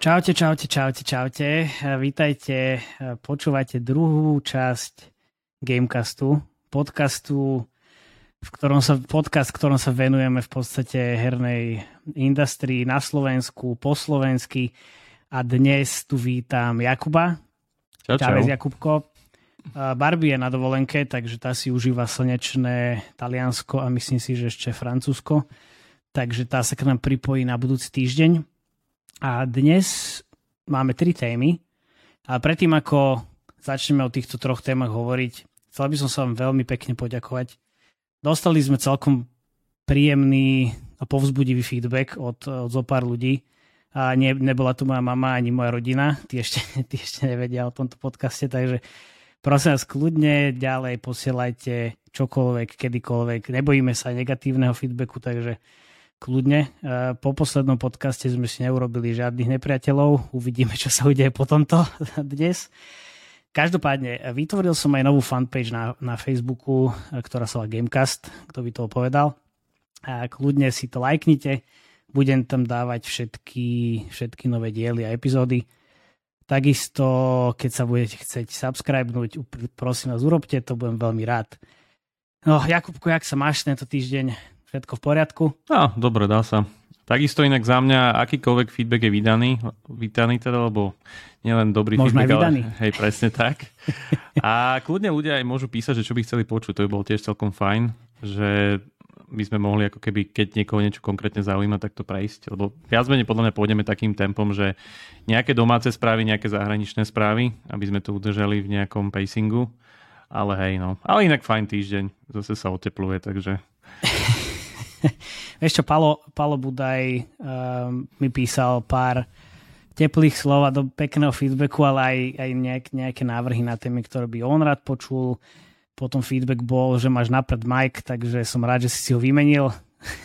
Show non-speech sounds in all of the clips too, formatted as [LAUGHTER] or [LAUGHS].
Čaute, čaute, čaute, čaute. Vítajte, počúvate druhú časť Gamecastu, podcastu, v ktorom sa, podcast, v ktorom sa venujeme v podstate hernej industrii na Slovensku, po slovensky. A dnes tu vítam Jakuba. Čau, čau. Jakubko. Barbie je na dovolenke, takže tá si užíva slnečné Taliansko a myslím si, že ešte Francúzsko. Takže tá sa k nám pripojí na budúci týždeň. A dnes máme tri témy. A predtým, ako začneme o týchto troch témach hovoriť, chcel by som sa vám veľmi pekne poďakovať. Dostali sme celkom príjemný a povzbudivý feedback od, od zo pár ľudí. A ne, nebola tu moja mama ani moja rodina. Tí ešte, [LAUGHS] ešte nevedia o tomto podcaste, takže prosím vás kľudne ďalej posielajte čokoľvek, kedykoľvek. Nebojíme sa negatívneho feedbacku, takže kľudne. E, po poslednom podcaste sme si neurobili žiadnych nepriateľov. Uvidíme, čo sa udeje po tomto [LAUGHS] dnes. Každopádne, vytvoril som aj novú fanpage na, na Facebooku, e, ktorá sa volá Gamecast, kto by to povedal. A kľudne si to lajknite. Budem tam dávať všetky, všetky nové diely a epizódy. Takisto, keď sa budete chcieť subscribenúť, prosím vás, urobte to, budem veľmi rád. No, Jakubko, jak sa máš tento týždeň? Všetko v poriadku? No, dobre, dá sa. Takisto inak za mňa akýkoľvek feedback je vydaný, vítaný teda, lebo nielen dobrý Možno feedback, ale hej, presne tak. [LAUGHS] A kľudne ľudia aj môžu písať, že čo by chceli počuť, to by bolo tiež celkom fajn, že by sme mohli ako keby, keď niekoho niečo konkrétne zaujíma, tak to prejsť. Lebo viac menej podľa mňa pôjdeme takým tempom, že nejaké domáce správy, nejaké zahraničné správy, aby sme to udržali v nejakom pacingu. Ale hej, no. Ale inak fajn týždeň, zase sa otepluje, takže [LAUGHS] Vieš čo, Palo, Palo Budaj um, mi písal pár teplých slov a do pekného feedbacku, ale aj, aj nejak, nejaké návrhy na témy, ktoré by on rád počul. Potom feedback bol, že máš napred Mike, takže som rád, že si si ho vymenil.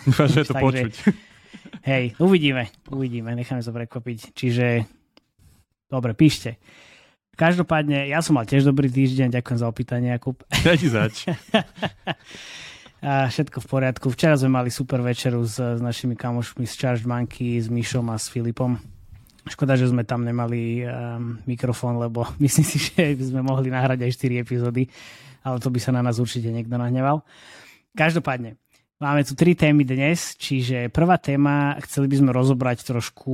Dúfam, [LAUGHS] že je to takže, počuť. [LAUGHS] Hej, uvidíme, uvidíme, necháme sa prekvapiť. Čiže, dobre, píšte. Každopádne, ja som mal tiež dobrý týždeň, ďakujem za opýtanie, Jakub. Ja ti zač. [LAUGHS] A všetko v poriadku. Včera sme mali super večeru s, s našimi kamošmi z Charged Monkey, s Mišom a s Filipom. Škoda, že sme tam nemali um, mikrofón, lebo myslím si, že by sme mohli nahrať aj 4 epizódy, ale to by sa na nás určite niekto nahneval. Každopádne, máme tu tri témy dnes, čiže prvá téma, chceli by sme rozobrať trošku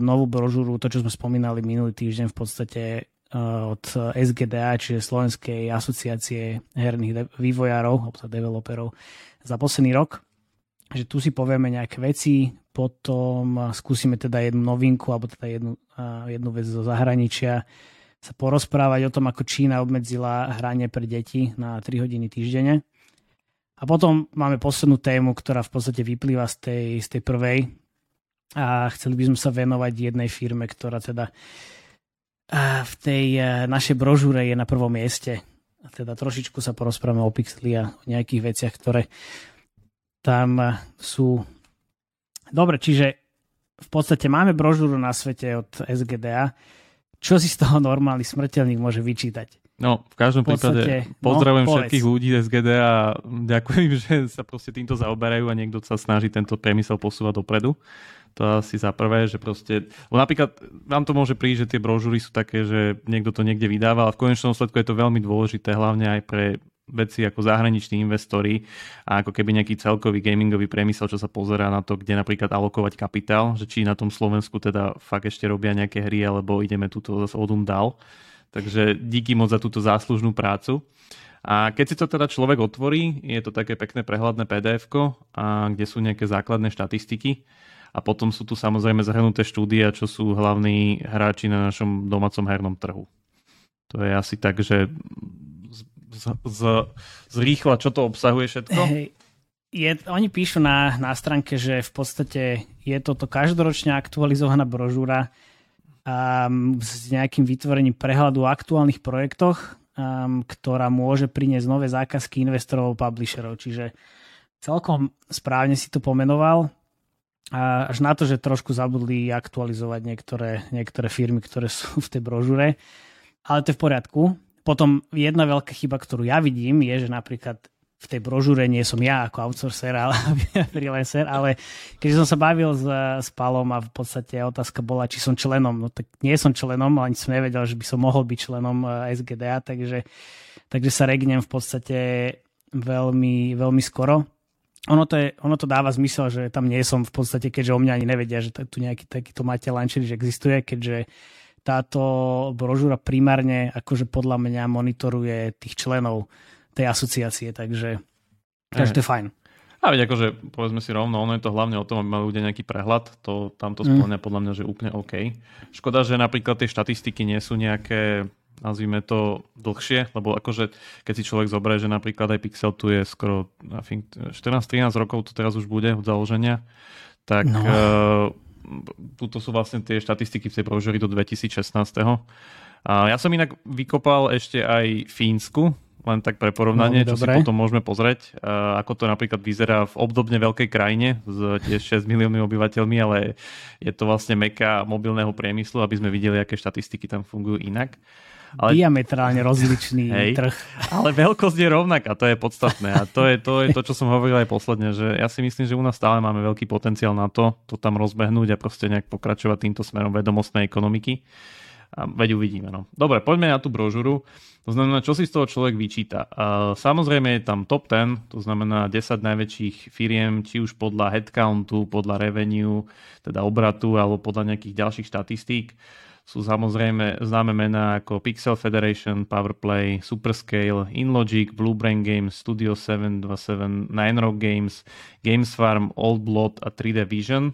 novú brožúru, to, čo sme spomínali minulý týždeň v podstate Eh, od SGDA, čiže Slovenskej asociácie herných vývojárov, alebo developerov za posledný rok. Že tu si povieme nejaké veci, potom skúsime teda jednu novinku, alebo teda jednu, eh, jednu vec zo zahraničia, sa porozprávať o tom, ako Čína obmedzila hranie pre deti na 3 hodiny týždenne. A potom máme poslednú tému, ktorá v podstate vyplýva z tej, z tej prvej. A chceli by sme sa venovať jednej firme, ktorá teda v tej našej brožúre je na prvom mieste. A teda trošičku sa porozprávame o Pixli a o nejakých veciach, ktoré tam sú. Dobre, čiže v podstate máme brožúru na svete od SGDA. Čo si z toho normálny smrteľník môže vyčítať? No, v každom v podstate, prípade no, pozdravujem no, všetkých ľudí SGD a ďakujem, [LAUGHS] že sa proste týmto zaoberajú a niekto sa snaží tento priemysel posúvať dopredu. To asi za prvé, že proste... Napríklad vám to môže prísť, že tie brožúry sú také, že niekto to niekde vydáva, ale v konečnom sledku je to veľmi dôležité, hlavne aj pre veci ako zahraniční investori a ako keby nejaký celkový gamingový priemysel, čo sa pozerá na to, kde napríklad alokovať kapitál, že či na tom Slovensku teda fakt ešte robia nejaké hry, alebo ideme túto zase odum dal. Takže díky moc za túto záslužnú prácu. A keď si to teda človek otvorí, je to také pekné prehľadné pdf kde sú nejaké základné štatistiky a potom sú tu samozrejme zahrnuté štúdia, čo sú hlavní hráči na našom domácom hernom trhu. To je asi tak, že z, z, z rýchla, čo to obsahuje všetko? Hey, je, oni píšu na, na stránke, že v podstate je toto každoročne aktualizovaná brožúra um, s nejakým vytvorením prehľadu o aktuálnych projektoch, um, ktorá môže priniesť nové zákazky investorov, publisherov. Čiže celkom správne si to pomenoval. A až na to, že trošku zabudli aktualizovať niektoré, niektoré firmy, ktoré sú v tej brožúre. Ale to je v poriadku. Potom jedna veľká chyba, ktorú ja vidím, je, že napríklad v tej brožúre nie som ja ako outsourcer, ale [LAUGHS] freelancer, ale keď som sa bavil s, s Palom a v podstate otázka bola, či som členom, no tak nie som členom, ani som nevedel, že by som mohol byť členom eh, SGDA, takže, takže sa regnem v podstate veľmi, veľmi skoro. Ono to, je, ono to dáva zmysel, že tam nie som v podstate, keďže o mňa ani nevedia, že tu nejaký takýto máte že existuje, keďže táto brožúra primárne akože podľa mňa monitoruje tých členov tej asociácie, takže, takže to je fajn. A veď akože, povedzme si rovno, ono je to hlavne o tom, aby mali ľudia nejaký prehľad, to tam to spĺňa mm. podľa mňa, že úplne OK. Škoda, že napríklad tie štatistiky nie sú nejaké, nazvime to, dlhšie, lebo akože, keď si človek zoberie, že napríklad aj Pixel tu je skoro, 14-13 rokov to teraz už bude od založenia, tak no. uh, tuto sú vlastne tie štatistiky v tej brožúri do 2016. A ja som inak vykopal ešte aj Fínsku, len tak pre porovnanie, no, čo dobre. si potom môžeme pozrieť, ako to napríklad vyzerá v obdobne veľkej krajine s tiež 6 miliónmi obyvateľmi, ale je to vlastne meka mobilného priemyslu, aby sme videli, aké štatistiky tam fungujú inak. Ale, diametrálne rozličný hej, trh. Ale veľkosť je rovnaká, to je podstatné. A to je, to je to, čo som hovoril aj posledne, že ja si myslím, že u nás stále máme veľký potenciál na to, to tam rozbehnúť a proste nejak pokračovať týmto smerom vedomostnej ekonomiky. A veď uvidíme. No. Dobre, poďme na tú brožúru. To znamená, čo si z toho človek vyčíta. Samozrejme je tam top 10, to znamená 10 najväčších firiem, či už podľa headcountu, podľa revenue, teda obratu, alebo podľa nejakých ďalších štatistík. Sú samozrejme známe mená ako Pixel Federation, Powerplay, Superscale, InLogic, Bluebrain Games, Studio 727, Nine Rock Games, Games Farm, Old Blood a 3D Vision.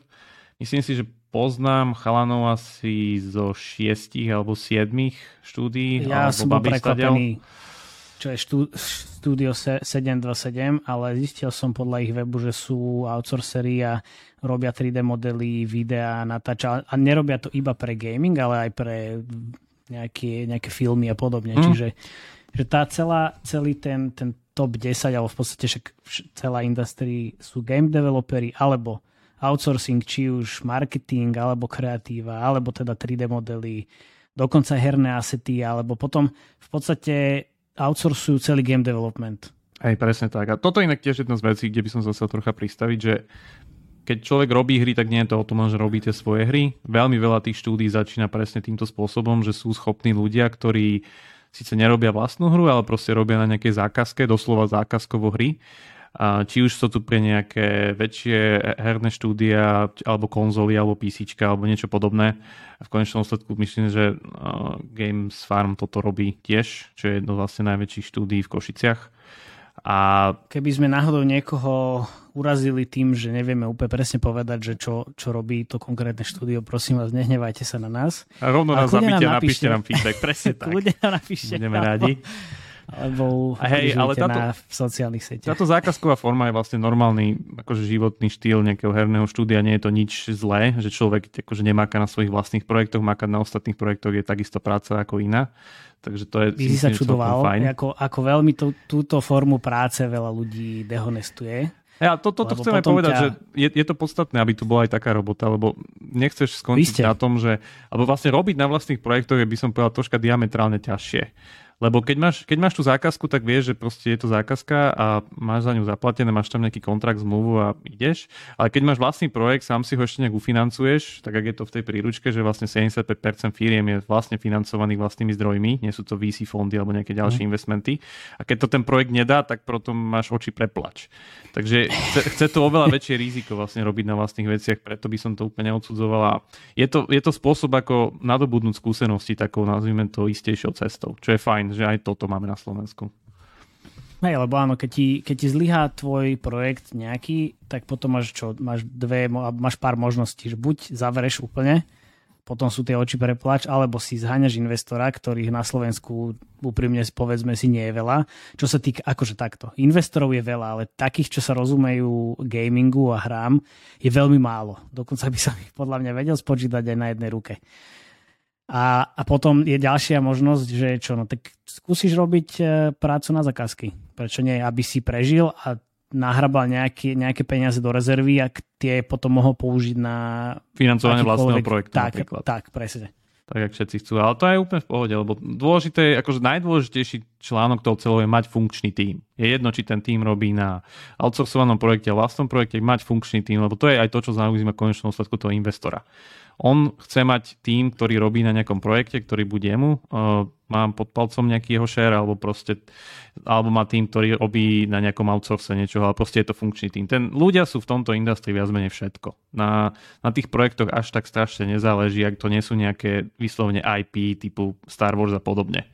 Myslím si, že poznám chalanov asi zo šiestich alebo siedmých štúdií. Ja som bol prekvapený, čo je štú, štúdio 727, ale zistil som podľa ich webu, že sú outsourcery a robia 3D modely, videa, natáča a nerobia to iba pre gaming, ale aj pre nejaké, nejaké filmy a podobne. Mm. Čiže že tá celá, celý ten, ten top 10, alebo v podstate však celá industrie sú game developery alebo outsourcing, či už marketing, alebo kreatíva, alebo teda 3D modely, dokonca herné asety, alebo potom v podstate outsourcujú celý game development. Hej, presne tak. A toto inak tiež jedna z vecí, kde by som sa chcel trocha pristaviť, že keď človek robí hry, tak nie je to o tom, že robíte svoje hry. Veľmi veľa tých štúdí začína presne týmto spôsobom, že sú schopní ľudia, ktorí síce nerobia vlastnú hru, ale proste robia na nejakej zákazke, doslova zákazkovo hry či už sú tu pre nejaké väčšie herné štúdia, alebo konzoly, alebo PC, alebo niečo podobné. V konečnom dôsledku myslím, že Games Farm toto robí tiež, čo je jedno vlastne najväčších štúdií v Košiciach. A... Keby sme náhodou niekoho urazili tým, že nevieme úplne presne povedať, že čo, čo robí to konkrétne štúdio, prosím vás, nehnevajte sa na nás. A rovno nás zabite, nám napíšte nám feedback, presne [LAUGHS] tak. nám napíšte. Budeme radi alebo Hej, ale táto, na sociálnych sieťach. Táto zákazková forma je vlastne normálny akože životný štýl nejakého herného štúdia, nie je to nič zlé, že človek akože nemáka na svojich vlastných projektoch, máka na ostatných projektoch je takisto práca ako iná. Takže to je By si sa čudoval. Ako, ako veľmi to, túto formu práce veľa ľudí dehonestuje. Ja, to, toto chcem aj povedať, ťa... že je, je to podstatné, aby tu bola aj taká robota, lebo nechceš skončiť na tom, že... Alebo vlastne robiť na vlastných projektoch je, by som povedal, troška diametrálne ťažšie. Lebo keď máš, keď máš tú zákazku, tak vieš, že proste je to zákazka a máš za ňu zaplatené, máš tam nejaký kontrakt, zmluvu a ideš. Ale keď máš vlastný projekt, sám si ho ešte nejak ufinancuješ, tak ak je to v tej príručke, že vlastne 75% firiem je vlastne financovaných vlastnými zdrojmi, nie sú to VC fondy alebo nejaké ďalšie mm. investmenty. A keď to ten projekt nedá, tak potom máš oči preplač. Takže chce, chce to oveľa väčšie riziko vlastne robiť na vlastných veciach, preto by som to úplne odsudzoval. Je to, je to spôsob, ako nadobudnúť skúsenosti takou, nazvime to, istejšou cestou, čo je fajn fajn, že aj toto máme na Slovensku. Hej, lebo áno, keď ti, keď ti zlyhá tvoj projekt nejaký, tak potom máš čo, máš dve, máš pár možností, že buď zavereš úplne, potom sú tie oči preplač, alebo si zháňaš investora, ktorých na Slovensku úprimne povedzme si nie je veľa. Čo sa týka, akože takto, investorov je veľa, ale takých, čo sa rozumejú gamingu a hrám, je veľmi málo. Dokonca by som ich podľa mňa vedel spočítať aj na jednej ruke. A, a potom je ďalšia možnosť, že čo, no tak skúsiš robiť e, prácu na zakázky. Prečo nie? Aby si prežil a nahrabal nejaké, nejaké peniaze do rezervy a tie potom mohol použiť na... Financovanie vlastného projektu tak, napríklad. Tak, presne. tak ako všetci chcú. Ale to je úplne v pohode, lebo dôležité, akože najdôležitejší článok toho celého je mať funkčný tým. Je jedno, či ten tým robí na outsourcovanom projekte vlastnom projekte, mať funkčný tým, lebo to je aj to, čo zaujíma konečnú sledku toho investora. On chce mať tým, ktorý robí na nejakom projekte, ktorý bude mu, uh, mám pod palcom nejaký jeho share, alebo proste, alebo má tým, ktorý robí na nejakom outsource niečo, ale proste je to funkčný tým. Ten, ľudia sú v tomto industrii viac menej všetko. Na, na tých projektoch až tak strašne nezáleží, ak to nie sú nejaké vyslovene IP typu Star Wars a podobne.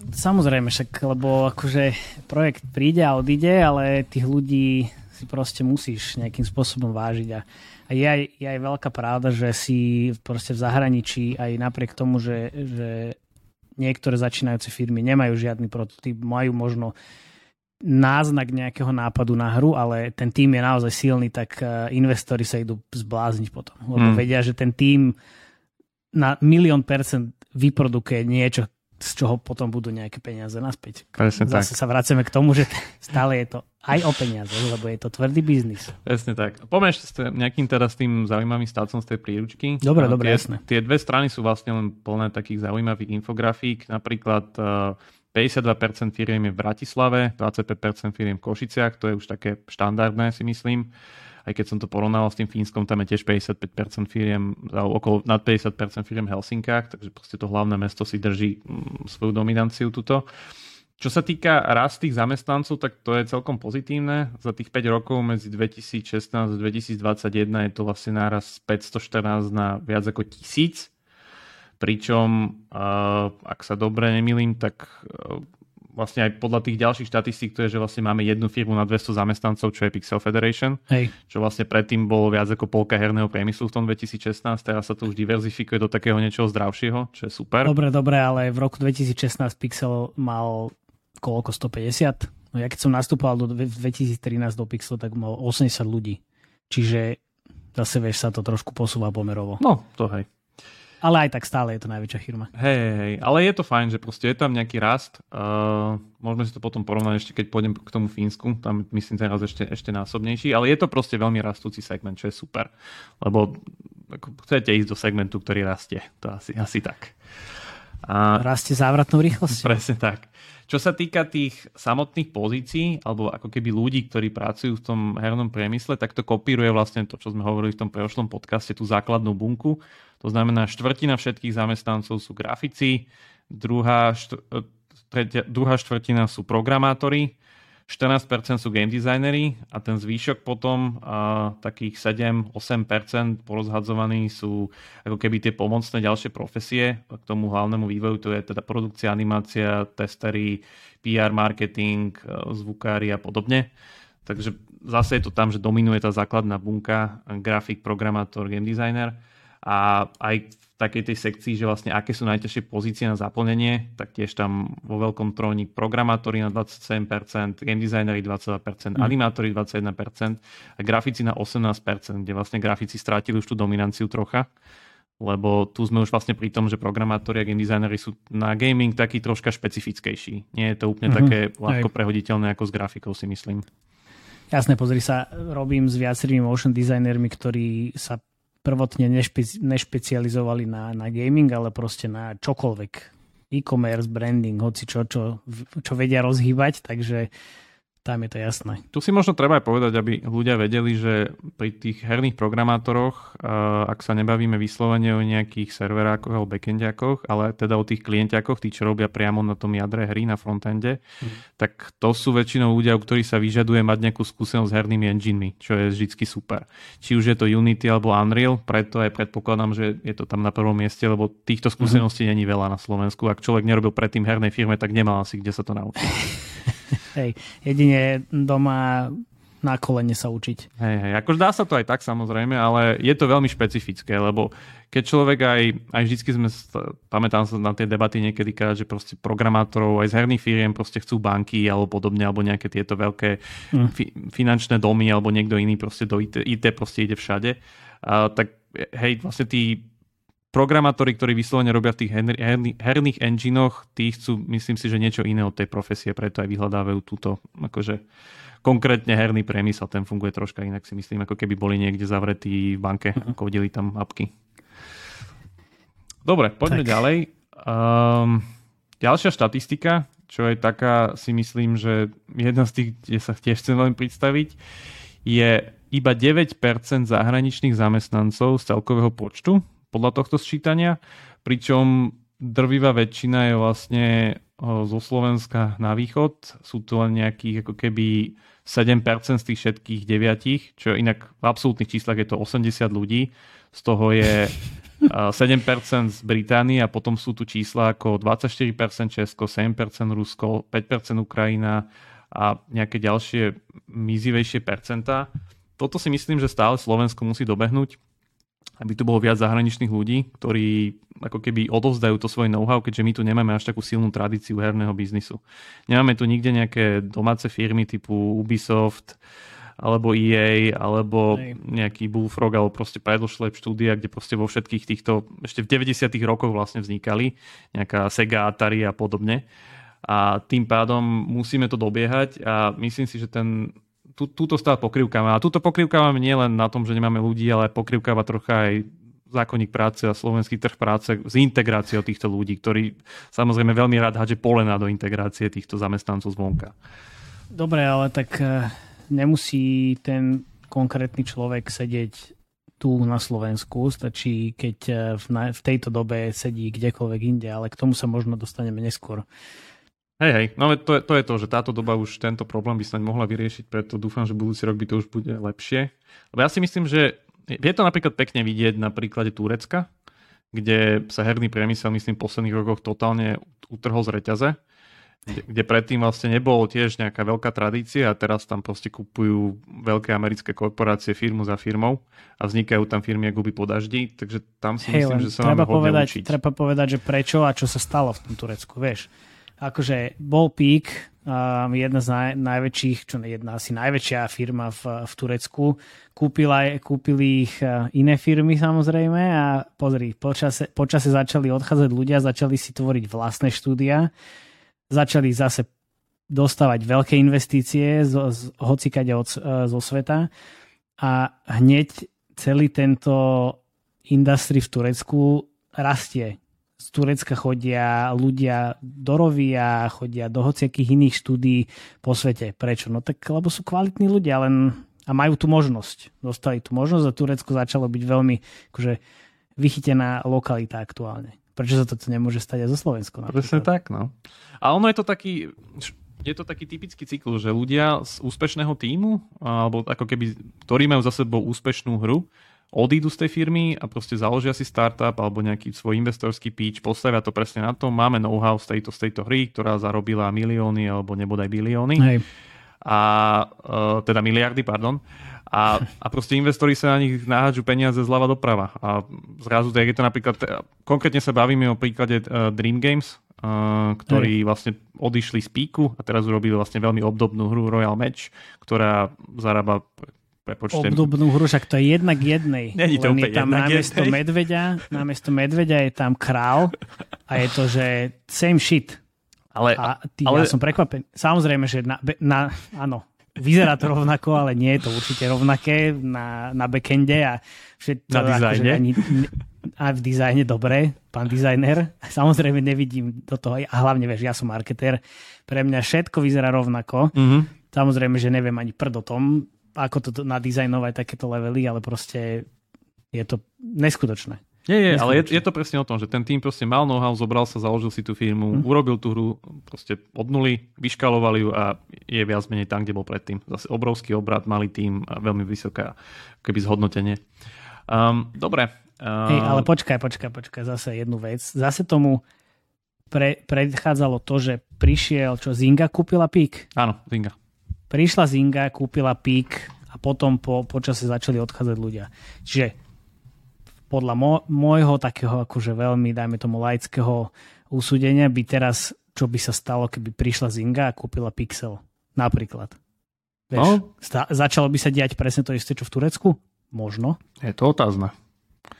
Samozrejme, však, lebo akože projekt príde a odíde, ale tých ľudí si proste musíš nejakým spôsobom vážiť a a je aj, je aj veľká pravda, že si proste v zahraničí aj napriek tomu, že, že niektoré začínajúce firmy nemajú žiadny prototyp, majú možno náznak nejakého nápadu na hru, ale ten tým je naozaj silný, tak eh, investori sa idú zblázniť potom. Lebo mm. vedia, že ten tým na milión percent vyprodukuje niečo, z čoho potom budú nejaké peniaze naspäť. Presne Zase tak. sa vraceme k tomu, že stále je to aj o peniaze, lebo je to tvrdý biznis. Presne tak. Poďme ešte s nejakým teraz tým zaujímavým stavcom z tej príručky. Dobre, dobre, tie, jasné. Tie dve strany sú vlastne len plné takých zaujímavých infografík. Napríklad 52% firiem je v Bratislave, 25% firiem v Košiciach, to je už také štandardné si myslím aj keď som to porovnal s tým Fínskom, tam je tiež 55% firiem, okolo nad 50% firiem Helsinkách, takže proste to hlavné mesto si drží mm, svoju dominanciu tuto. Čo sa týka rast tých zamestnancov, tak to je celkom pozitívne. Za tých 5 rokov medzi 2016 a 2021 je to vlastne náraz 514 na viac ako 1000. Pričom, ak sa dobre nemýlim, tak vlastne aj podľa tých ďalších štatistík to je, že vlastne máme jednu firmu na 200 zamestnancov, čo je Pixel Federation, Hej. čo vlastne predtým bolo viac ako polka herného priemyslu v tom 2016, teraz sa to už diverzifikuje do takého niečoho zdravšieho, čo je super. Dobre, dobre, ale v roku 2016 Pixel mal koľko, 150? No ja keď som nastupoval do 2013 do Pixel, tak mal 80 ľudí. Čiže zase vieš, sa to trošku posúva pomerovo. No, to hej. Ale aj tak stále je to najväčšia firma. Hej, hej, ale je to fajn, že proste je tam nejaký rast. Uh, môžeme si to potom porovnať ešte, keď pôjdem k tomu Fínsku. Tam myslím teraz ešte, ešte násobnejší. Ale je to proste veľmi rastúci segment, čo je super. Lebo ako, chcete ísť do segmentu, ktorý rastie. To asi, asi tak. A, rastie závratnou rýchlosťou. Presne tak. Čo sa týka tých samotných pozícií, alebo ako keby ľudí, ktorí pracujú v tom hernom priemysle, tak to kopíruje vlastne to, čo sme hovorili v tom preošlom podcaste, tú základnú bunku. To znamená, štvrtina všetkých zamestnancov sú grafici, druhá, štr- e, tretia, druhá štvrtina sú programátori, 14% sú game designery a ten zvýšok potom a takých 7-8% porozhadzovaní sú ako keby tie pomocné ďalšie profesie k tomu hlavnému vývoju, to je teda produkcia, animácia, testery, PR, marketing, e, zvukári a podobne. Takže zase je to tam, že dominuje tá základná bunka, grafik, programátor, game designer a aj v takej tej sekcii, že vlastne aké sú najťažšie pozície na zaplnenie, tak tiež tam vo veľkom tróni programátori na 27%, game designery 22%, mm. animátori 21% a grafici na 18%, kde vlastne grafici strátili už tú dominanciu trocha lebo tu sme už vlastne pri tom, že programátori a game designery sú na gaming taký troška špecifickejší. Nie je to úplne mm-hmm. také ľahko prehoditeľné ako s grafikou si myslím. Jasné, pozri sa, robím s viacerými motion designermi, ktorí sa prvotne nešpe, nešpecializovali na, na gaming, ale proste na čokoľvek. E-commerce, branding, hoci čo, čo, čo vedia rozhýbať, takže tam je to jasné. Tu si možno treba aj povedať, aby ľudia vedeli, že pri tých herných programátoroch, ak sa nebavíme vyslovene o nejakých serverákoch alebo backendiakoch, ale teda o tých klientiakoch, tí, čo robia priamo na tom jadre hry na frontende, mm. tak to sú väčšinou ľudia, u ktorých sa vyžaduje mať nejakú skúsenosť s hernými enginemi, čo je vždy super. Či už je to Unity alebo Unreal, preto aj predpokladám, že je to tam na prvom mieste, lebo týchto skúseností mm. není veľa na Slovensku. Ak človek nerobil predtým hernej firme, tak nemal asi kde sa to naučiť. [LAUGHS] [LAUGHS] Hej, jedine doma na kolene sa učiť. Hej, hej, akože dá sa to aj tak samozrejme, ale je to veľmi špecifické, lebo keď človek aj, aj vždycky sme, pamätám sa na tie debaty niekedy že proste programátorov aj z herných firiem proste chcú banky alebo podobne, alebo nejaké tieto veľké mm. fi, finančné domy alebo niekto iný proste do IT, IT proste ide všade. A, tak hej, vlastne tí programátori, ktorí vyslovene robia v tých herných, enginoch, tí chcú, myslím si, že niečo iné od tej profesie, preto aj vyhľadávajú túto, akože konkrétne herný priemysel, ten funguje troška inak si myslím, ako keby boli niekde zavretí v banke, uh-huh. ako videli tam apky. Dobre, poďme tak. ďalej. Um, ďalšia štatistika, čo je taká, si myslím, že jedna z tých, kde sa tiež chcem veľmi predstaviť, je iba 9% zahraničných zamestnancov z celkového počtu podľa tohto sčítania, pričom drvivá väčšina je vlastne zo Slovenska na východ. Sú to len nejakých ako keby 7% z tých všetkých deviatich, čo inak v absolútnych číslach je to 80 ľudí. Z toho je [LAUGHS] 7% z Británie a potom sú tu čísla ako 24% Česko, 7% Rusko, 5% Ukrajina a nejaké ďalšie mizivejšie percentá. Toto si myslím, že stále Slovensko musí dobehnúť, aby tu bolo viac zahraničných ľudí, ktorí ako keby odovzdajú to svoje know-how, keďže my tu nemáme až takú silnú tradíciu herného biznisu. Nemáme tu nikde nejaké domáce firmy typu Ubisoft, alebo EA, alebo nejaký Bullfrog, alebo proste predošlé štúdia, kde proste vo všetkých týchto, ešte v 90 rokoch vlastne vznikali, nejaká Sega, Atari a podobne. A tým pádom musíme to dobiehať a myslím si, že ten, tú, túto stále pokrývkame. A túto pokrývkame nielen na tom, že nemáme ľudí, ale pokrývkáva trocha aj zákonník práce a slovenský trh práce s integráciou týchto ľudí, ktorí samozrejme veľmi rád hádže polena do integrácie týchto zamestnancov zvonka. Dobre, ale tak eh, nemusí ten konkrétny človek sedieť tu na Slovensku, stačí, keď eh, v tejto dobe sedí kdekoľvek inde, ale k tomu sa možno dostaneme neskôr. Hej, hej, no to je, to je to, že táto doba už tento problém by sa mohla vyriešiť, preto dúfam, že budúci rok by to už bude lepšie. Lebo ja si myslím, že je to napríklad pekne vidieť na príklade Turecka, kde sa herný priemysel, myslím, v posledných rokoch totálne utrhol z reťaze kde, kde predtým vlastne nebolo tiež nejaká veľká tradícia a teraz tam proste kupujú veľké americké korporácie firmu za firmou a vznikajú tam firmy ako by po daždi, takže tam si hey, myslím, že sa máme povedať, učiť. Treba povedať, že prečo a čo sa stalo v tom Turecku, vieš. Akože bol pík, um, jedna z naj, najväčších, čo jedna asi najväčšia firma v, v Turecku, kúpila, kúpili ich uh, iné firmy samozrejme a pozri, počase, počase začali odchádzať ľudia, začali si tvoriť vlastné štúdia, začali zase dostávať veľké investície z, z hocikade od, e, zo sveta a hneď celý tento industry v Turecku rastie. Z Turecka chodia ľudia do Rovia, chodia do hociakých iných štúdí po svete. Prečo? No tak, lebo sú kvalitní ľudia, len a majú tu možnosť. Dostali tu možnosť a Turecko začalo byť veľmi akože, vychytená lokalita aktuálne. Prečo sa to nemôže stať aj zo Slovensku? Presne tak, no. A ono je to taký, je to taký typický cyklus, že ľudia z úspešného týmu, alebo ako keby, ktorí majú za sebou úspešnú hru, odídu z tej firmy a proste založia si startup alebo nejaký svoj investorský pitch, postavia to presne na to, máme know-how z tejto, z tejto hry, ktorá zarobila milióny alebo nebodaj bilióny. Hej. A, uh, teda miliardy, pardon a, a proste investori sa na nich náhadžu peniaze zľava doprava. A zrazu, tak je to napríklad, konkrétne sa bavíme o príklade uh, Dream Games, ktorí Hej. vlastne odišli z píku a teraz urobili vlastne veľmi obdobnú hru Royal Match, ktorá zarába prepočte... Obdobnú hru, však to je jedna k jednej. Není to je tam namiesto medveďa, namiesto medveďa je tam král a je to, že same shit. Ale, a ty, ale... ja som prekvapený. Samozrejme, že na, na, áno, Vyzerá to rovnako, ale nie je to určite rovnaké na, na backende a všetko. Na dizajne? Akože ani, a v dizajne dobre, pán dizajner. [LAUGHS] Samozrejme nevidím do toho, a hlavne vieš, ja som marketér, pre mňa všetko vyzerá rovnako. Mm-hmm. Samozrejme, že neviem ani prd o tom, ako to nadizajnovať takéto levely, ale proste je to neskutočné. Nie, nie, ale je, je to presne o tom, že ten tým proste mal know-how, zobral sa, založil si tú firmu, mm. urobil tú hru proste od nuly, vyškalovali ju a je viac menej tam, kde bol predtým. Zase obrovský obrad, malý tým a veľmi vysoká keby zhodnotenie. Um, dobre. Um, Hej, ale počkaj, počkaj, počkaj, zase jednu vec. Zase tomu pre, predchádzalo to, že prišiel, čo Zinga kúpila pík. Áno, Zinga. Prišla Zinga, kúpila pík a potom po počase začali odchádzať ľudia. Čiže podľa môjho takého akože veľmi, dajme tomu, laického úsudenia by teraz, čo by sa stalo, keby prišla Zinga a kúpila Pixel. Napríklad. Vieš, no? sta- začalo by sa diať presne to isté, čo v Turecku? Možno. Je to otázne.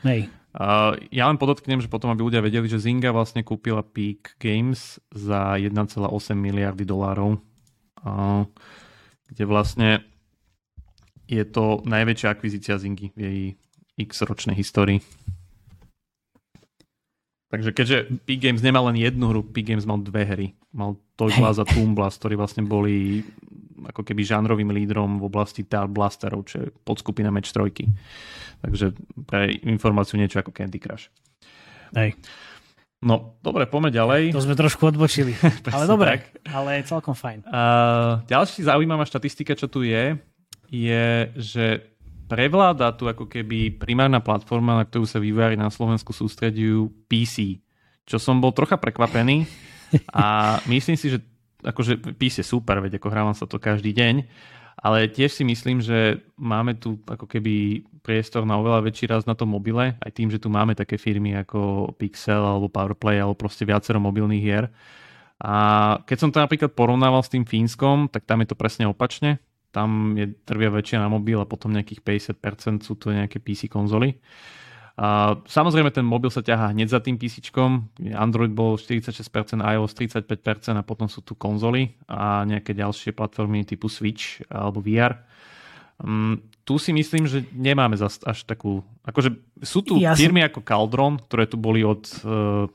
Hej. Uh, ja len podotknem, že potom, aby ľudia vedeli, že Zinga vlastne kúpila Peak Games za 1,8 miliardy dolárov, uh, kde vlastne je to najväčšia akvizícia Zingy v jej x ročnej histórii. Takže keďže Peak Games nemal len jednu hru, Peak Games mal dve hry. Mal Toy Blast a Toon Blast, ktorí vlastne boli ako keby žánrovým lídrom v oblasti Tar Blasterov, čo je podskupina Match 3. Takže pre informáciu niečo ako Candy Crush. Hej. No, dobre, poďme ďalej. To sme trošku odbočili. [LAUGHS] ale dobre, tak. ale je celkom fajn. Uh, ďalší zaujímavá štatistika, čo tu je, je, že prevláda tu ako keby primárna platforma, na ktorú sa vývojári na Slovensku sústredujú PC. Čo som bol trocha prekvapený a myslím si, že akože PC je super, veď ako hrávam sa to každý deň, ale tiež si myslím, že máme tu ako keby priestor na oveľa väčší raz na tom mobile, aj tým, že tu máme také firmy ako Pixel alebo Powerplay alebo proste viacero mobilných hier. A keď som to napríklad porovnával s tým Fínskom, tak tam je to presne opačne tam je trvia väčšia na mobil a potom nejakých 50% sú to nejaké PC konzoly. A samozrejme ten mobil sa ťahá hneď za tým PC. Android bol 46%, iOS 35% a potom sú tu konzoly a nejaké ďalšie platformy typu Switch alebo VR. Um, mm, tu si myslím, že nemáme zas až takú... Akože sú tu ja firmy ako Caldron, ktoré tu boli od uh,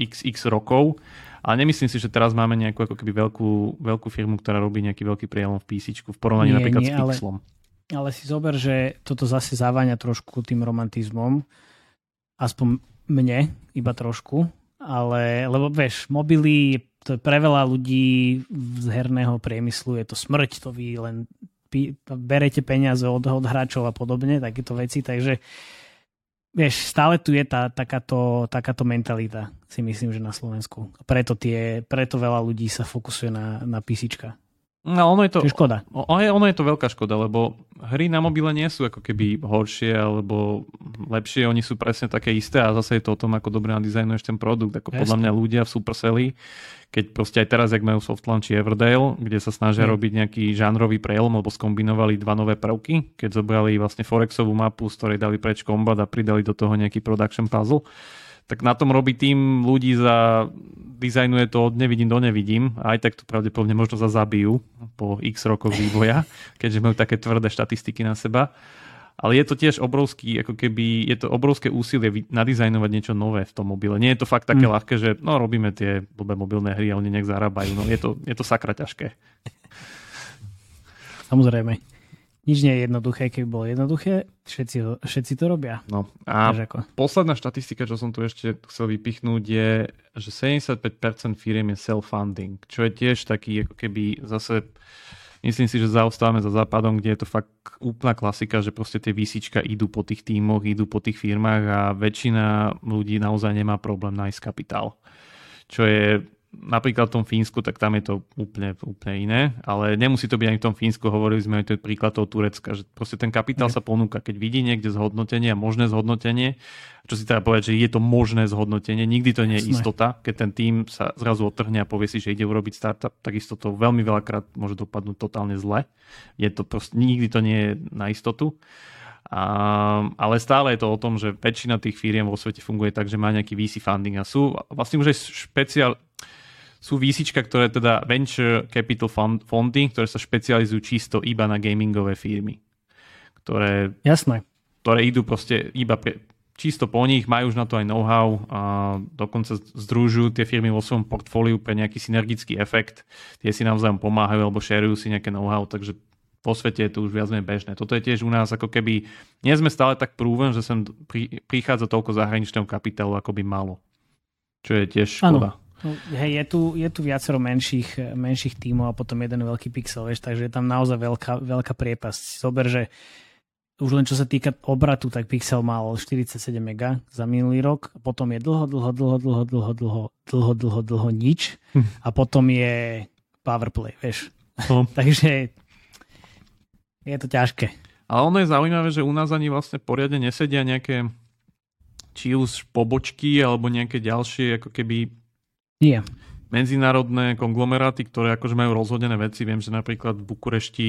xx rokov ale nemyslím si, že teraz máme nejakú ako keby veľkú, veľkú firmu, ktorá robí nejaký veľký prielom v PC v porovnaní nie, napríklad nie, s Pixlom. Ale, ale si zober, že toto zase závaňa trošku tým romantizmom. Aspoň mne, iba trošku. Ale, lebo vieš, mobily, to pre veľa ľudí z herného priemyslu, je to smrť, to vy len berete peniaze od, od hráčov a podobne, takéto veci, takže vieš, stále tu je tá, takáto, takáto mentalita, si myslím, že na Slovensku. Preto, tie, preto veľa ľudí sa fokusuje na, na písička. No, ono je to, Čiže škoda. Ono je, to veľká škoda, lebo hry na mobile nie sú ako keby horšie alebo lepšie, oni sú presne také isté a zase je to o tom, ako dobre nadizajnuješ ten produkt. Ako podľa mňa ľudia v Supercelli, keď proste aj teraz, ak majú Softlaunch či Everdale, kde sa snažia mm. robiť nejaký žánrový prelom, alebo skombinovali dva nové prvky, keď zobrali vlastne Forexovú mapu, z ktorej dali preč kombat a pridali do toho nejaký production puzzle, tak na tom robí tým ľudí za dizajnuje to od nevidím do nevidím a aj tak to pravdepodobne možno za zabijú po x rokoch vývoja, [LAUGHS] keďže majú také tvrdé štatistiky na seba. Ale je to tiež obrovský, ako keby, je to obrovské úsilie nadizajnovať niečo nové v tom mobile. Nie je to fakt také mm. ľahké, že no robíme tie blbé mobilné hry a oni nech zarábajú. No je to, je to sakra ťažké. Samozrejme nič nie je jednoduché, keby bolo jednoduché, všetci, ho, všetci to robia. No a ako. posledná štatistika, čo som tu ešte chcel vypichnúť je, že 75% firiem je self-funding, čo je tiež taký ako keby zase myslím si, že zaostávame za západom, kde je to fakt úplná klasika, že proste tie výsička idú po tých tímoch, idú po tých firmách a väčšina ľudí naozaj nemá problém nájsť kapitál. Čo je napríklad v tom Fínsku, tak tam je to úplne, úplne iné, ale nemusí to byť ani v tom Fínsku, hovorili sme aj to príklad toho Turecka, že proste ten kapitál sa ponúka, keď vidí niekde zhodnotenie a možné zhodnotenie, čo si teda povedať, že je to možné zhodnotenie, nikdy to nie je istota, keď ten tým sa zrazu otrhne a povie si, že ide urobiť startup, takisto to veľmi veľakrát môže dopadnúť totálne zle. Je to proste, nikdy to nie je na istotu. A, ale stále je to o tom, že väčšina tých firiem vo svete funguje tak, že má nejaký VC funding a sú vlastne už aj špeciál, sú výsička, ktoré teda venture capital fondy, ktoré sa špecializujú čisto iba na gamingové firmy. Ktoré, Jasné. ktoré idú proste iba pre, čisto po nich, majú už na to aj know-how a dokonca združujú tie firmy vo svojom portfóliu pre nejaký synergický efekt. Tie si navzájom pomáhajú alebo šerujú si nejaké know-how, takže po svete je to už viac menej bežné. Toto je tiež u nás ako keby, nie sme stále tak prúven, že sem prichádza toľko zahraničného kapitálu, ako by malo. Čo je tiež škoda. Ano. No, hej, je tu, je tu viacero menších, menších tímov a potom jeden veľký pixel, vieš, takže je tam naozaj veľká, veľká priepasť. Zober, že už len čo sa týka obratu, tak Pixel mal 47 mega za minulý rok, potom je dlho, dlho, dlho, dlho, dlho, dlho, dlho, dlho, dlho nič hm. a potom je Powerplay, vieš. No. [LAUGHS] takže je to ťažké. Ale ono je zaujímavé, že u nás ani vlastne poriadne nesedia nejaké či už pobočky alebo nejaké ďalšie ako keby nie. Medzinárodné konglomeráty, ktoré akože majú rozhodené veci. Viem, že napríklad v Bukurešti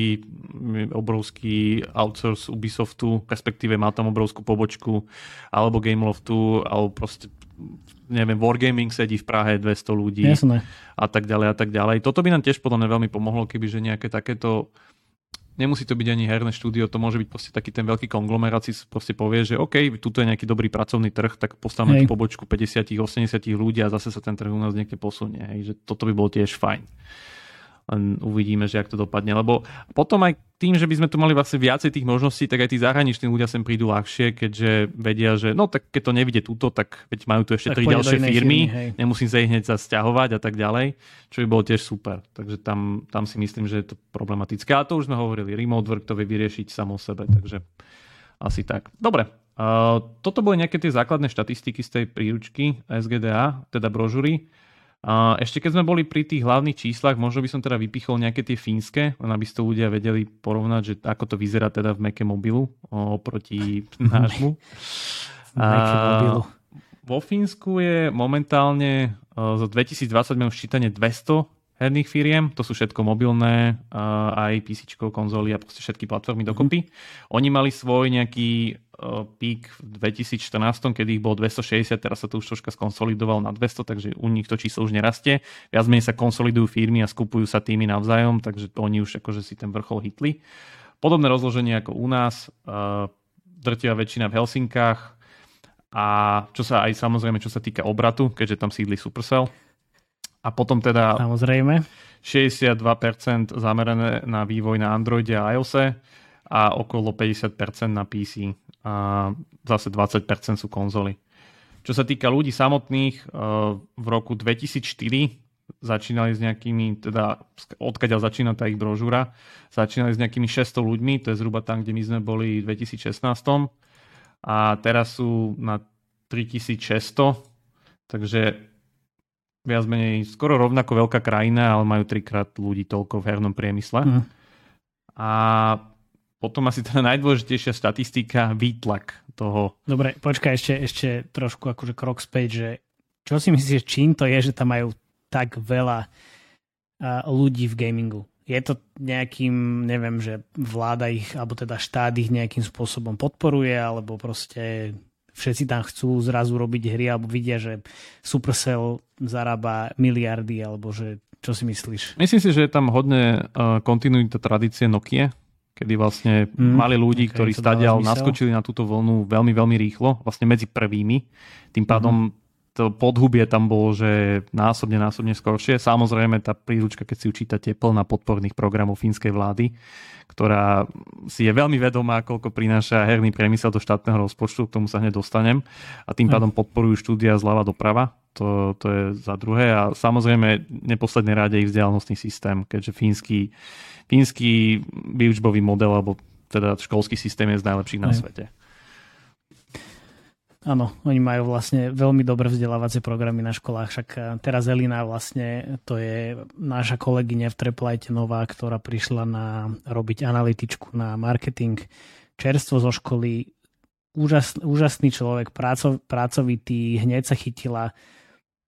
obrovský outsource Ubisoftu, respektíve má tam obrovskú pobočku, alebo Gameloftu, alebo proste neviem, Wargaming sedí v Prahe 200 ľudí Jasné. a tak ďalej a tak ďalej. Toto by nám tiež podľa mňa veľmi pomohlo, keby že nejaké takéto nemusí to byť ani herné štúdio, to môže byť proste taký ten veľký konglomerát si proste povie, že OK, tuto je nejaký dobrý pracovný trh, tak postavme tú pobočku 50-80 ľudí a zase sa ten trh u nás niekde posunie. Hej, že toto by bolo tiež fajn len uvidíme, že ak to dopadne. Lebo potom aj tým, že by sme tu mali vlastne viacej tých možností, tak aj tí zahraniční ľudia sem prídu ľahšie, keďže vedia, že no tak keď to nevidie túto, tak veď majú tu ešte tak tri ďalšie firmy, firmy nemusím sa ich hneď zasťahovať a tak ďalej, čo by bolo tiež super. Takže tam, tam si myslím, že je to problematické. A to už sme hovorili, remote work to vie vyriešiť samo sebe, takže asi tak. Dobre, uh, toto boli nejaké tie základné štatistiky z tej príručky SGDA, teda brožúry. Ešte keď sme boli pri tých hlavných číslach, možno by som teda vypichol nejaké tie fínske, len aby ste ľudia vedeli porovnať, že ako to vyzerá teda v Meke mobilu oproti [LAUGHS] nášmu. A, vo Fínsku je momentálne za 2020 máme ščítanie 200 herných firiem, to sú všetko mobilné, aj PC, konzoly a proste všetky platformy dokopy. Mm-hmm. Oni mali svoj nejaký pík v 2014, kedy ich bolo 260, teraz sa to už troška skonsolidovalo na 200, takže u nich to číslo už nerastie. Viac menej sa konsolidujú firmy a skupujú sa tými navzájom, takže oni už akože si ten vrchol hitli. Podobné rozloženie ako u nás, drtivá väčšina v Helsinkách a čo sa aj samozrejme, čo sa týka obratu, keďže tam sídli Supercell. A potom teda samozrejme 62% zamerané na vývoj na Androide a iOS a okolo 50% na PC a zase 20% sú konzoly. Čo sa týka ľudí samotných, eh, v roku 2004 začínali s nejakými, teda odkiaľ začína tá ich brožúra, začínali s nejakými 600 ľuďmi, to je zhruba tam, kde my sme boli v 2016 a teraz sú na 3600, takže viac menej skoro rovnako veľká krajina, ale majú trikrát ľudí toľko v hernom priemysle. Mm. A potom asi tá najdôležitejšia statistika, výtlak toho. Dobre, počkaj ešte, ešte trošku akože krok späť, že čo si myslíš, čím to je, že tam majú tak veľa ľudí v gamingu? Je to nejakým, neviem, že vláda ich, alebo teda štát ich nejakým spôsobom podporuje, alebo proste všetci tam chcú zrazu robiť hry, alebo vidia, že Supercell zarába miliardy, alebo že čo si myslíš? Myslím si, že je tam hodne kontinuita tradície Nokia, kedy vlastne mm, mali ľudí, okay, ktorí stadial naskočili na túto vlnu veľmi, veľmi rýchlo, vlastne medzi prvými. Tým pádom mm to podhubie tam bolo, že násobne, násobne skoršie. Samozrejme, tá príručka, keď si učítate, plná podporných programov fínskej vlády, ktorá si je veľmi vedomá, koľko prináša herný priemysel do štátneho rozpočtu, k tomu sa hneď dostanem. A tým pádom podporujú štúdia zľava doprava. To, to je za druhé. A samozrejme, neposlednej rade ich vzdialenostný systém, keďže fínsky fínsky výučbový model, alebo teda školský systém je z najlepších na svete. Áno, oni majú vlastne veľmi dobré vzdelávacie programy na školách, však eh, teraz Elina vlastne, to je naša kolegyňa v Treplajte nová, ktorá prišla na robiť analytičku na marketing čerstvo zo školy, úžas, úžasný človek, práco, pracovitý, hneď sa chytila,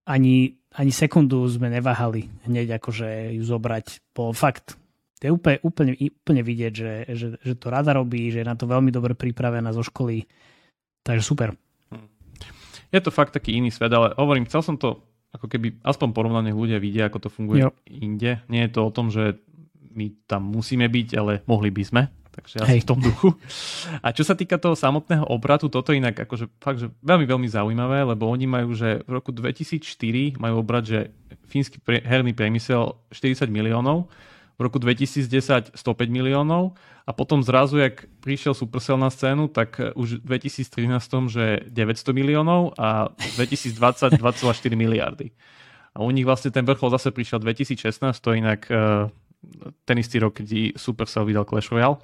ani, ani sekundu sme neváhali hneď akože ju zobrať, po fakt to je úplne, úplne, úplne vidieť, že, že, že to rada robí, že je na to veľmi dobre pripravená zo školy. Takže super. Hm. Je to fakt taký iný svet, ale hovorím, chcel som to ako keby aspoň porovnané ľudia vidia, ako to funguje jo. inde. Nie je to o tom, že my tam musíme byť, ale mohli by sme. Takže asi Hej. v tom duchu. A čo sa týka toho samotného obratu, toto inak akože fakt, že veľmi, veľmi zaujímavé, lebo oni majú, že v roku 2004 majú obrat, že fínsky herný priemysel 40 miliónov, v roku 2010 105 miliónov a potom zrazu, jak prišiel Supercell na scénu, tak eh, už v 2013 že 900 miliónov a 2020 2,4 miliardy. A u nich vlastne ten vrchol zase prišiel 2016, to inak uh, ten istý rok, keď Supercell vydal Clash Royale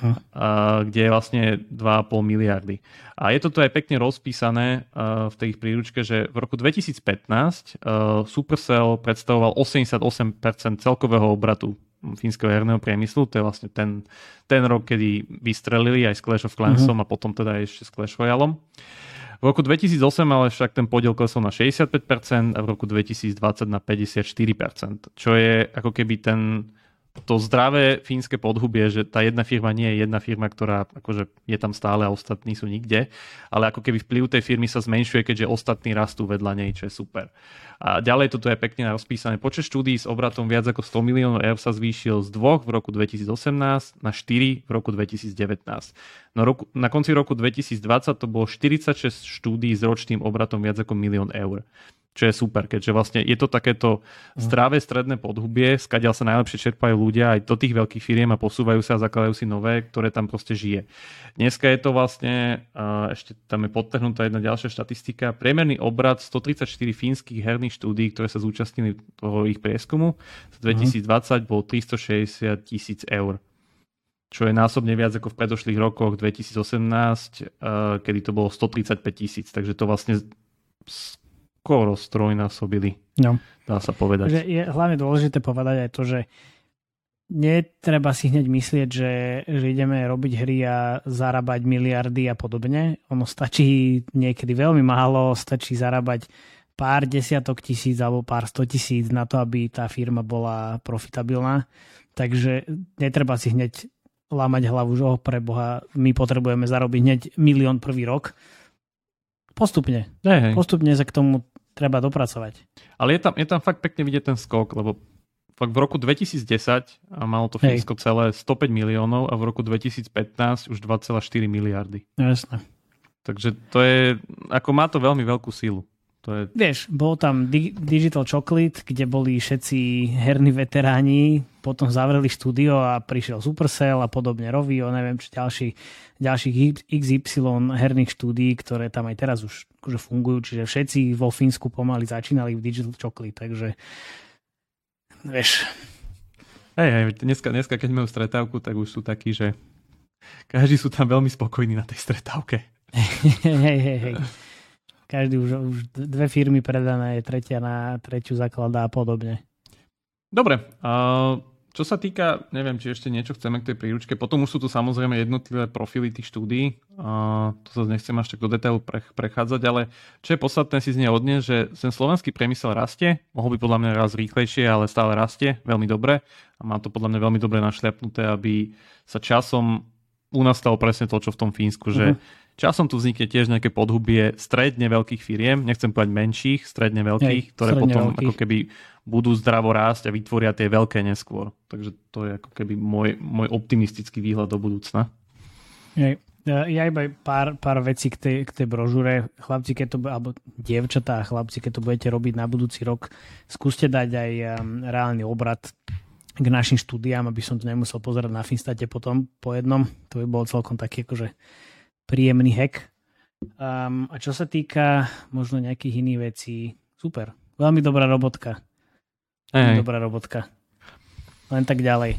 hm. kde je vlastne 2,5 miliardy. A je toto aj pekne rozpísané v tej príručke, že v roku 2015 Supercell predstavoval 88% celkového obratu fínskeho herného priemyslu. To je vlastne ten, ten rok, kedy vystrelili aj s Clash of Clansom uh-huh. a potom teda ešte s Clash Royale. V roku 2008 ale však ten podiel klesol na 65% a v roku 2020 na 54%, čo je ako keby ten to zdravé fínske podhubie, že tá jedna firma nie je jedna firma, ktorá akože je tam stále a ostatní sú nikde, ale ako keby vplyv tej firmy sa zmenšuje, keďže ostatní rastú vedľa nej, čo je super. A ďalej toto je pekne rozpísané. Počet štúdí s obratom viac ako 100 miliónov eur sa zvýšil z dvoch v roku 2018 na 4 v roku 2019. No roku, na konci roku 2020 to bolo 46 štúdí s ročným obratom viac ako milión eur čo je super, keďže vlastne je to takéto mhm. zdravé stredné podhubie, skadiaľ sa najlepšie čerpajú ľudia aj do tých veľkých firiem a posúvajú sa a zakladajú si nové, ktoré tam proste žije. Dneska je to vlastne, ešte tam je podtrhnutá jedna ďalšia štatistika, priemerný obrad 134 fínskych herných štúdí, ktoré sa zúčastnili toho ich prieskumu, z 2020 mhm. bol 360 tisíc eur čo je násobne viac ako v predošlých rokoch 2018, kedy to bolo 135 tisíc. Takže to vlastne skoro strojnásobili. No. Dá sa povedať. Že je hlavne dôležité povedať aj to, že netreba si hneď myslieť, že, že ideme robiť hry a zarábať miliardy a podobne. Ono stačí niekedy veľmi málo, stačí zarábať pár desiatok tisíc alebo pár sto tisíc na to, aby tá firma bola profitabilná. Takže netreba si hneď lámať hlavu, že oh, pre Boha, my potrebujeme zarobiť hneď milión prvý rok. Postupne. Hey, hey. Postupne sa k tomu treba dopracovať. Ale je tam, je tam fakt pekne vidieť ten skok, lebo fakt v roku 2010 a malo to Fínsko celé 105 miliónov a v roku 2015 už 2,4 miliardy. Jasné. Takže to je, ako má to veľmi veľkú sílu. To je... Vieš, bol tam Digital Chocolate, kde boli všetci herní veteráni, potom zavreli štúdio a prišiel Supercell a podobne Rovio, neviem, či ďalší, ďalších XY herných štúdií, ktoré tam aj teraz už akože fungujú, čiže všetci vo Fínsku pomaly začínali v Digital Chocolate, takže vieš. Hej, hej, dneska, dneska keď majú stretávku, tak už sú takí, že každý sú tam veľmi spokojní na tej stretávke. [LAUGHS] hej, hej, hej každý už, už dve firmy predané, tretia na tretiu zakladá a podobne. Dobre, uh, čo sa týka, neviem, či ešte niečo chceme k tej príručke, potom už sú tu samozrejme jednotlivé profily tých štúdí, uh, to sa nechcem až tak do detailu pre, prechádzať, ale čo je podstatné si z nej odnie, že ten slovenský priemysel rastie, mohol by podľa mňa raz rýchlejšie, ale stále rastie veľmi dobre a má to podľa mňa veľmi dobre našľapnuté, aby sa časom u nás stalo presne to, čo v tom Fínsku, že uh-huh Časom tu vznikne tiež nejaké podhubie stredne veľkých firiem, nechcem povedať menších, stredne veľkých, Hej, ktoré potom veľkých. ako keby budú zdravo rásť a vytvoria tie veľké neskôr. Takže to je ako keby môj, môj optimistický výhľad do budúcna. Hej. Ja iba pár, pár vecí k tej, k tej brožúre. Chlapci, keď to, alebo dievčatá, chlapci, keď to budete robiť na budúci rok, skúste dať aj um, reálny obrad k našim štúdiám, aby som to nemusel pozerať na Finstate potom po jednom. To by bolo celkom taký akože príjemný hack. Um, a čo sa týka možno nejakých iných vecí, super. Veľmi dobrá robotka. Veľmi dobrá robotka. Len tak ďalej.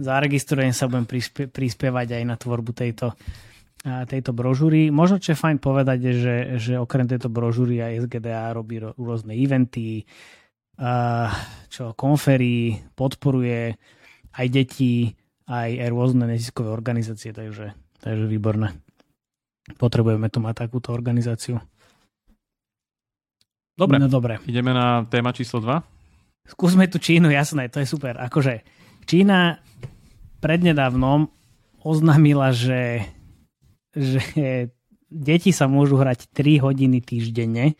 Zaregistrujem sa, budem prispie, prispievať aj na tvorbu tejto, tejto brožúry. Možno čo je fajn povedať, že, že okrem tejto brožúry aj SGDA robí rôzne eventy, čo konferí, podporuje aj deti, aj, aj rôzne neziskové organizácie, takže, takže výborné. Potrebujeme tu mať takúto organizáciu. Dobre, no, dobre. ideme na téma číslo 2. Skúsme tu Čínu, jasné, to je super. Akože Čína prednedávnom oznámila, že, že deti sa môžu hrať 3 hodiny týždenne,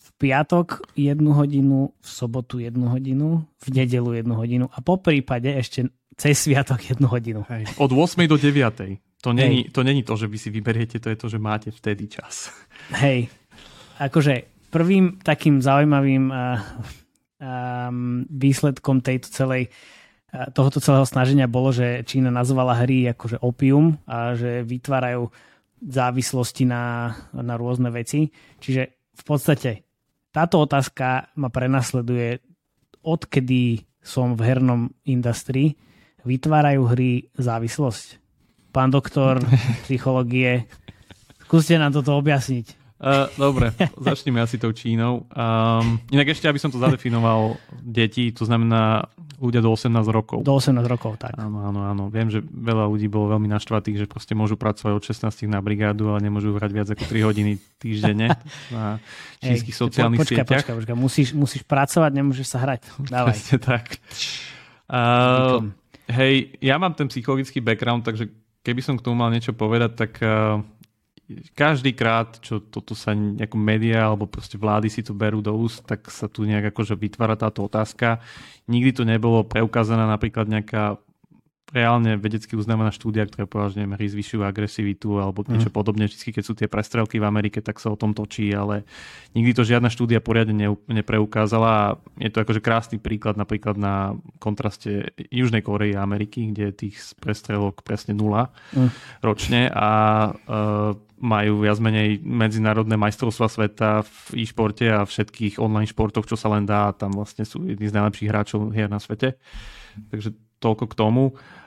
v piatok 1 hodinu, v sobotu 1 hodinu, v nedelu 1 hodinu a po prípade ešte cez sviatok 1 hodinu. Hej. Od 8 do 9. To není, to není to, že vy si vyberiete, to je to, že máte vtedy čas. Hej, akože prvým takým zaujímavým uh, um, výsledkom tejto celej uh, tohoto celého snaženia bolo, že Čína nazvala hry akože opium a že vytvárajú závislosti na, na rôzne veci. Čiže v podstate táto otázka ma prenasleduje odkedy som v hernom industrii, vytvárajú hry závislosť pán doktor psychológie. Skúste nám toto objasniť. Uh, dobre, začneme asi tou Čínou. Um, inak ešte, aby som to zadefinoval, deti, to znamená ľudia do 18 rokov. Do 18 rokov, tak. Áno, áno, áno. Viem, že veľa ľudí bolo veľmi naštvatých, že proste môžu pracovať od 16 na brigádu, ale nemôžu hrať viac ako 3 hodiny týždenne [LAUGHS] na čínskych sociálnych počkaj, sieťach. Počkaj, počkaj, musíš, musíš pracovať, nemôžeš sa hrať. Dávaj. tak. Uh, hej, ja mám ten psychologický background, takže keby som k tomu mal niečo povedať, tak uh, každý krát, čo toto sa nejako médiá alebo proste vlády si to berú do úst, tak sa tu nejak akože vytvára táto otázka. Nikdy to nebolo preukázaná napríklad nejaká reálne vedecky uznávaná štúdia, ktorá že neviem, hry zvyšujú agresivitu alebo niečo mm. podobne. Vždy, keď sú tie prestrelky v Amerike, tak sa o tom točí, ale nikdy to žiadna štúdia poriadne ne, nepreukázala a je to akože krásny príklad napríklad na kontraste Južnej Korei a Ameriky, kde je tých prestrelok presne nula mm. ročne a uh, majú viac menej medzinárodné majstrovstva sveta v e-športe a všetkých online športoch, čo sa len dá. Tam vlastne sú jedni z najlepších hráčov hier na svete. Takže toľko k tomu.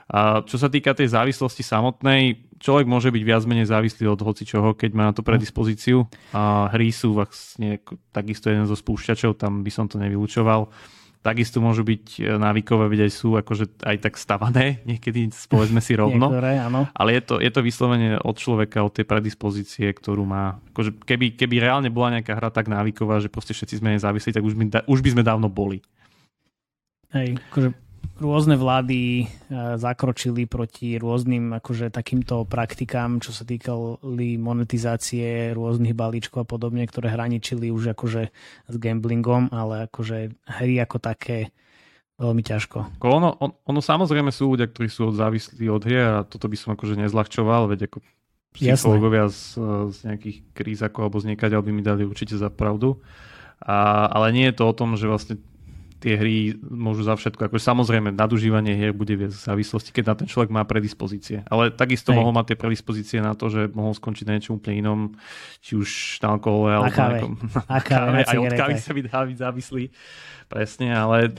A čo sa týka tej závislosti samotnej, človek môže byť viac menej závislý od hoci čoho, keď má na to predispozíciu. A hry sú vlastne takisto jeden zo spúšťačov, tam by som to nevylučoval. Takisto môžu byť e, návykové, veď aj sú akože aj tak stavané, [LAUGHS] niekedy povedzme si rovno. Niektoré, áno. Ale je to, je to vyslovene od človeka, od tej predispozície, ktorú má. Akože keby, keby reálne bola nejaká hra tak návyková, že proste všetci sme nezávislí, tak už by, už by sme dávno boli. Hej, akože rôzne vlády e, zakročili proti rôznym akože takýmto praktikám, čo sa týkali monetizácie rôznych balíčkov a podobne, ktoré hraničili už akože s gamblingom, ale akože hry ako také veľmi ťažko. Ono, on, ono samozrejme sú ľudia, ktorí sú závislí od hier a toto by som akože nezľahčoval, veď ako psychológovia z, z nejakých kríz ako alebo z niekaď by mi dali určite za pravdu. A, ale nie je to o tom, že vlastne tie hry môžu za všetko. Akože samozrejme, nadužívanie hier bude viesť závislosti, keď na ten človek má predispozície. Ale takisto Hej. mohol mať tie predispozície na to, že mohol skončiť na niečom úplne inom, či už na alkohole, alebo na nejakom... Na káve, [LAUGHS] aj od kávy sa vydá byť závislý. Presne, ale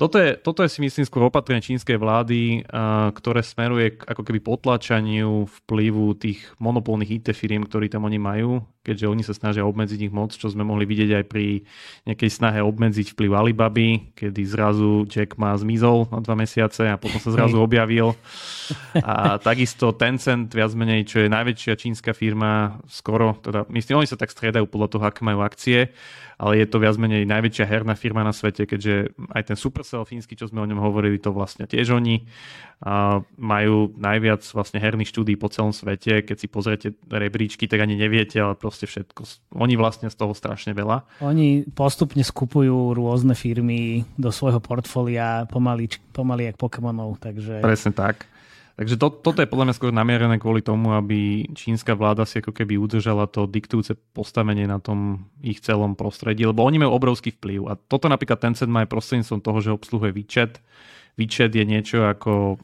toto je, toto je si myslím skôr opatrenie čínskej vlády, ktoré smeruje k ako keby potlačaniu vplyvu tých monopolných IT firiem, ktorí tam oni majú, keďže oni sa snažia obmedziť ich moc, čo sme mohli vidieť aj pri nejakej snahe obmedziť vplyv Alibaby, kedy zrazu Jack ma zmizol na dva mesiace a potom sa zrazu [LAUGHS] objavil. A takisto Tencent, viac menej, čo je najväčšia čínska firma, skoro, teda myslím, oni sa tak striedajú podľa toho, aké majú akcie, ale je to viac menej najväčšia herná firma na svete, keďže aj ten Supercell fínsky, čo sme o ňom hovorili, to vlastne tiež oni a majú najviac vlastne herných štúdí po celom svete. Keď si pozriete rebríčky, tak ani neviete, ale proste všetko. Oni vlastne z toho strašne veľa. Oni postupne skupujú rôzne firmy do svojho portfólia pomaly, pomaly jak Pokémonov. Takže... Presne tak. Takže to, toto je podľa mňa skôr namierené kvôli tomu, aby čínska vláda si ako keby udržala to diktujúce postavenie na tom ich celom prostredí, lebo oni majú obrovský vplyv. A toto napríklad Tencent má aj prostredníctvom toho, že obsluhuje WeChat. WeChat je niečo ako,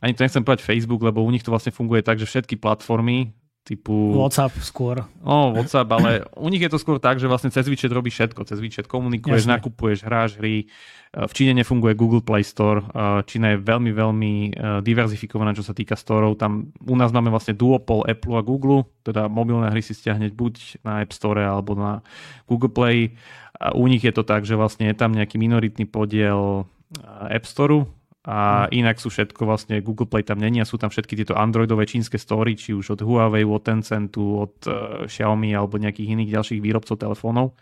ani to nechcem povedať Facebook, lebo u nich to vlastne funguje tak, že všetky platformy typu... WhatsApp skôr. No, WhatsApp, ale u nich je to skôr tak, že vlastne cez WeChat robíš všetko. Cez WeChat komunikuješ, Jasne. nakupuješ, hráš hry. V Číne nefunguje Google Play Store. Čína je veľmi, veľmi e, diverzifikovaná, čo sa týka storov. Tam u nás máme vlastne duopol Apple a Google, teda mobilné hry si stiahneť buď na App Store alebo na Google Play. A u nich je to tak, že vlastne je tam nejaký minoritný podiel App Store, a hm. inak sú všetko vlastne, Google Play tam není a sú tam všetky tieto androidové čínske story, či už od Huawei, od Tencentu, od uh, Xiaomi alebo nejakých iných ďalších výrobcov telefónov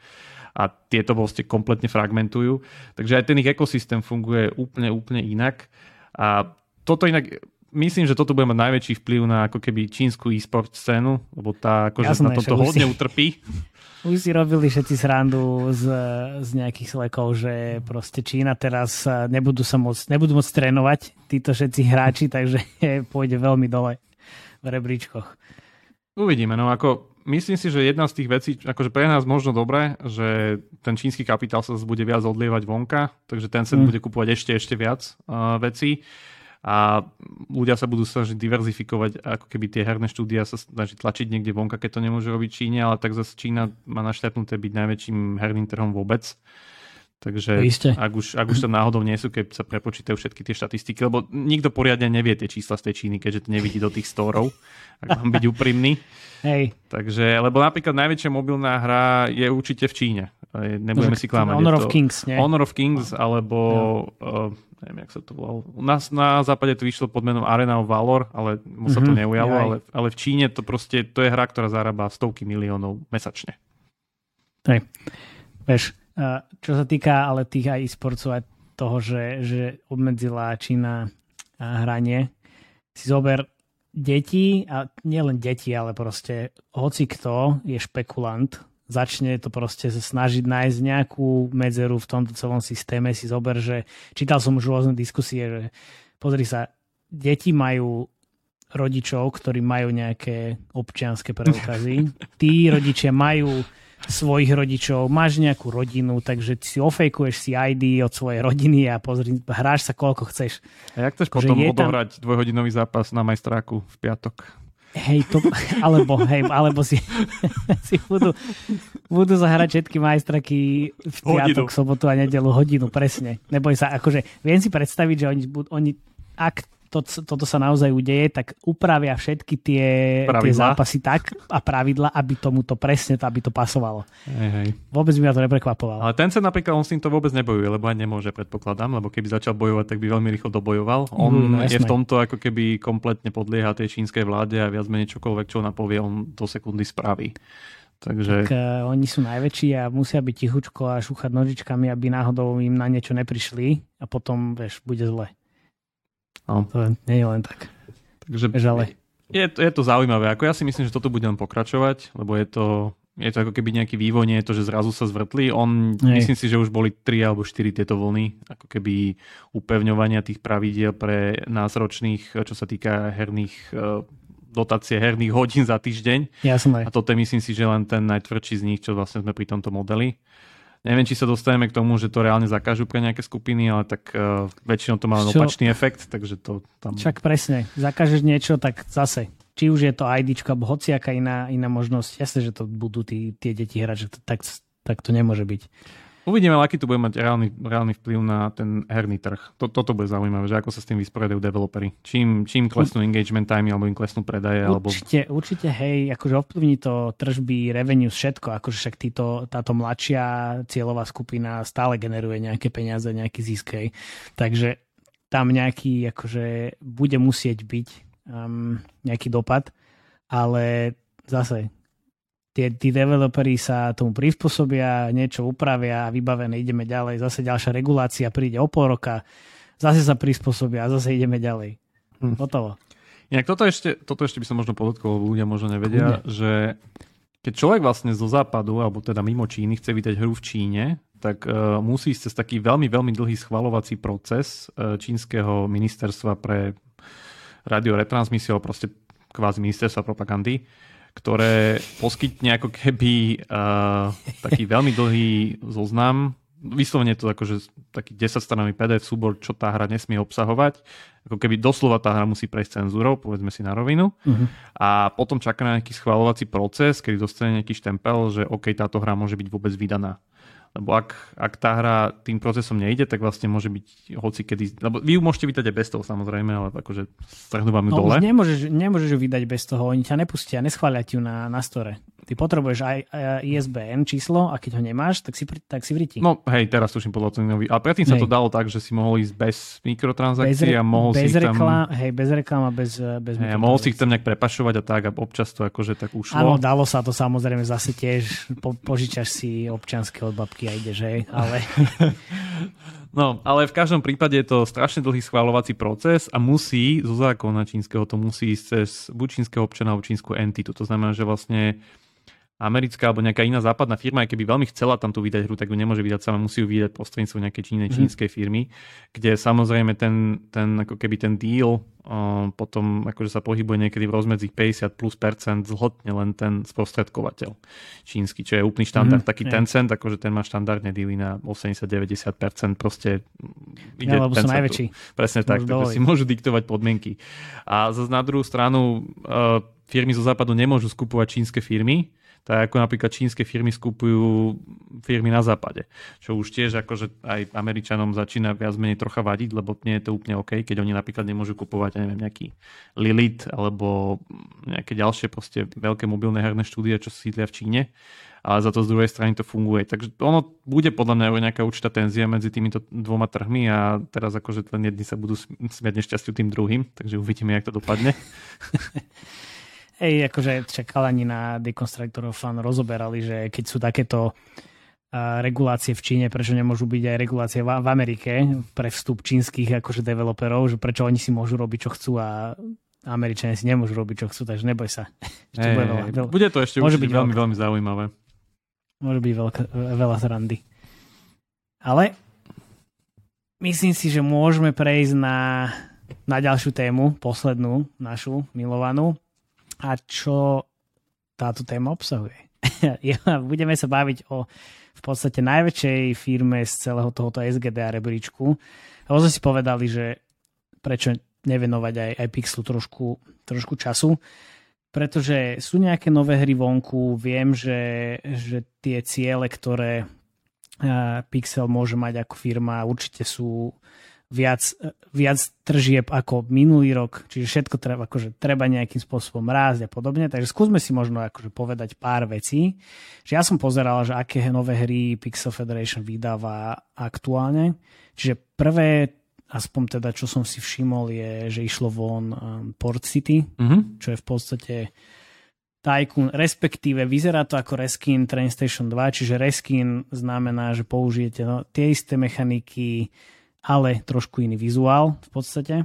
a tieto vlastne kompletne fragmentujú. Takže aj ten ich ekosystém funguje úplne, úplne inak. A toto inak, myslím, že toto bude mať najväčší vplyv na ako keby čínsku e-sport scénu, lebo tá akože Jasné, na tomto hodne si... utrpí. Už si robili všetci srandu z, z nejakých slekov, že proste Čína teraz nebudú sa môcť, nebudú môcť trénovať títo všetci hráči, [LAUGHS] takže pôjde veľmi dole v rebríčkoch. Uvidíme, no ako myslím si, že jedna z tých vecí, akože pre nás možno dobré, že ten čínsky kapitál sa bude viac odlievať vonka, takže ten sa mm. bude kupovať ešte, ešte viac uh, vecí a ľudia sa budú snažiť diverzifikovať, ako keby tie herné štúdia sa snažiť tlačiť niekde vonka, keď to nemôže robiť Číne, ale tak zase Čína má našťapnuté byť najväčším herným trhom vôbec. Takže ak už, ak už to náhodou nie sú, keď sa prepočítajú všetky tie štatistiky, lebo nikto poriadne nevie tie čísla z tej Číny, keďže to nevidí do tých storov, ak mám byť úprimný. [LAUGHS] Hej. Takže, lebo napríklad najväčšia mobilná hra je určite v Číne. Nebudeme si klamať. Honor of Kings, nie? Honor of Kings, alebo no. uh, neviem, jak sa to volalo. U nás na západe to vyšlo pod menom Arena of Valor, ale mu sa to mm-hmm, neujalo, ale, ale v Číne to proste, to je hra, ktorá zarába stovky miliónov mesačne. Hej. Vieš, čo sa týka ale tých aj e-sportov, aj toho, že, že obmedzila Čína hranie. Si zober deti, a nielen deti, ale proste hoci kto je špekulant, začne to proste snažiť nájsť nejakú medzeru v tomto celom systéme, si zober, že čítal som už rôzne diskusie, že pozri sa, deti majú rodičov, ktorí majú nejaké občianské preukazy. [LAUGHS] Tí rodičia majú svojich rodičov, máš nejakú rodinu, takže si ofejkuješ si ID od svojej rodiny a pozri, hráš sa koľko chceš. A jak chceš potom odohrať tam... dvojhodinový zápas na majstráku v piatok? Hej, to, alebo, hej, alebo si, [LAUGHS] si budú, budú zahrať všetky majstraky v piatok, hodinu. sobotu a nedelu hodinu, presne. Neboj sa, akože viem si predstaviť, že oni, oni ak to, toto sa naozaj udeje, tak upravia všetky tie, tie zápasy tak a pravidla, aby tomu to presne, aby to pasovalo. Hej, hej. Vôbec by ma to neprekvapovalo. Ale ten sa napríklad, on s týmto vôbec nebojuje, lebo aj nemôže, predpokladám, lebo keby začal bojovať, tak by veľmi rýchlo dobojoval. On mm, no, je v tomto ako keby kompletne podlieha tej čínskej vláde a viac menej čokoľvek, čo napovie, on do sekundy spraví. Takže... Tak uh, oni sú najväčší a musia byť tichučko a šúchať nožičkami, aby náhodou im na niečo neprišli a potom, vieš, bude zle. No. To nie je len tak. Takže ale... je, to, je to zaujímavé. Ako ja si myslím, že toto bude len pokračovať, lebo je to, je to ako keby nejaký vývoj, nie je to, že zrazu sa zvrtli. On, Hej. myslím si, že už boli 3 alebo 4 tieto vlny, ako keby upevňovania tých pravidiel pre nás ročných, čo sa týka herných e, dotácie herných hodín za týždeň. Jasné. A toto je myslím si, že len ten najtvrdší z nich, čo vlastne sme pri tomto modeli. Neviem, či sa dostaneme k tomu, že to reálne zakážu pre nejaké skupiny, ale tak uh, väčšinou to má Čo? opačný efekt, takže to tam... Však presne, zakážeš niečo, tak zase, či už je to ID, alebo hociaká iná, iná možnosť, jasne, že to budú tí, tie deti hrať, že to, tak, tak to nemôže byť. Uvidíme, aký to bude mať reálny, reálny vplyv na ten herný trh. To, toto bude zaujímavé, že ako sa s tým vysporiadajú developery. Čím, čím klesnú engagement time alebo im klesnú predaje. Určite, alebo... určite hej, akože ovplyvní to tržby, revenue, všetko. Akože však týto, táto mladšia cieľová skupina stále generuje nejaké peniaze, nejaký zisk. Hej. Takže tam nejaký, akože bude musieť byť um, nejaký dopad, ale zase tie, tí developeri sa tomu prispôsobia, niečo upravia a vybavené, ideme ďalej, zase ďalšia regulácia príde o pol roka, zase sa prispôsobia a zase ideme ďalej. Hm. Hotovo. Inak toto ešte, toto ešte by som možno podotkol, ľudia možno nevedia, Kudne. že keď človek vlastne zo západu, alebo teda mimo Číny, chce vydať hru v Číne, tak uh, musí ísť cez taký veľmi, veľmi dlhý schvalovací proces uh, čínskeho ministerstva pre radioretransmisiu, proste kvázi ministerstva propagandy, ktoré poskytne ako keby uh, taký veľmi dlhý zoznam vyslovene to akože taký 10 stranový PDF súbor, čo tá hra nesmie obsahovať. Ako keby doslova tá hra musí prejsť cenzúrou, povedzme si na rovinu. Uh-huh. A potom čaká na nejaký schvalovací proces, kedy dostane nejaký štempel, že OK, táto hra môže byť vôbec vydaná. Lebo ak, ak tá hra tým procesom nejde, tak vlastne môže byť hoci kedy... Lebo vy ju môžete vydať aj bez toho samozrejme, ale akože strhnú vám ju no, dole. Nemôžeš, nemôžeš ju vydať bez toho, oni ťa nepustia, neschvália ti ju na, na store. Ty potrebuješ aj ISBN číslo a keď ho nemáš, tak si, tak si vriti. No hej, teraz tuším podľa nový. Ale predtým hej. sa to dalo tak, že si mohol ísť bez mikrotransakcií bez re, a mohol bez si ich tam... Reklám, hej, bez reklám a bez, bez hej, a mohol si ich tam nejak prepašovať a tak a občas to akože tak ušlo. Áno, dalo sa to samozrejme zase tiež. Po, požičaš si občianske od babky a ideš, hej, ale... [LAUGHS] No, ale v každom prípade je to strašne dlhý schváľovací proces a musí, zo zákona čínskeho to musí ísť cez buď čínskeho občana alebo čínsku entitu. To znamená, že vlastne americká alebo nejaká iná západná firma, aj keby veľmi chcela tam tu vydať hru, tak ju nemôže vydať sama, musí ju vydať prostredníctvom nejakej čínej, mm. čínskej firmy, kde samozrejme ten, ten ako keby ten deal uh, potom akože sa pohybuje niekedy v rozmedzi 50 plus percent zhodne len ten sprostredkovateľ čínsky, čo je úplný štandard. Mm. Taký yeah. Tencent, akože ten má štandardne dealy na 80-90%, proste ide ja, lebo sú najväčší. Presne tak, takže si môžu diktovať podmienky. A zase na druhú stranu uh, firmy zo západu nemôžu skupovať čínske firmy, tak ako napríklad čínske firmy skupujú firmy na západe. Čo už tiež akože aj Američanom začína viac menej trocha vadiť, lebo nie je to úplne OK, keď oni napríklad nemôžu kupovať, ja neviem, nejaký Lilith alebo nejaké ďalšie proste veľké mobilné herné štúdie, čo sídlia v Číne ale za to z druhej strany to funguje. Takže ono bude podľa mňa nejaká určitá tenzia medzi týmito dvoma trhmi a teraz akože len jedni sa budú smiať nešťastiu tým druhým, takže uvidíme, jak to dopadne. [LAUGHS] Ej, akože čakal ani na Deconstructor fan rozoberali, že keď sú takéto regulácie v Číne, prečo nemôžu byť aj regulácie v, Amerike pre vstup čínskych akože developerov, že prečo oni si môžu robiť, čo chcú a Američania si nemôžu robiť, čo chcú, takže neboj sa. [LAUGHS] Hey, bude, veľa, veľa, bude to ešte môže byť veľmi, veľmi zaujímavé. Môže byť veľká, veľa zrandy. Ale myslím si, že môžeme prejsť na, na ďalšiu tému, poslednú našu milovanú. A čo táto téma obsahuje? [LAUGHS] Budeme sa baviť o v podstate najväčšej firme z celého tohoto SGDA rebríčku. A sme si povedali, že prečo nevenovať aj, aj Pixelu trošku, trošku času, pretože sú nejaké nové hry vonku, viem, že, že tie ciele, ktoré Pixel môže mať ako firma, určite sú viac, viac tržieb ako minulý rok, čiže všetko treba, akože treba nejakým spôsobom rásť a podobne, takže skúsme si možno akože povedať pár vecí. Že ja som pozeral, že aké nové hry Pixel Federation vydáva aktuálne. Čiže prvé, aspoň teda čo som si všimol, je, že išlo von um, Port City, mm-hmm. čo je v podstate Tycoon, respektíve vyzerá to ako reskin Train Station 2, čiže reskin znamená, že použijete no, tie isté mechaniky, ale trošku iný vizuál v podstate.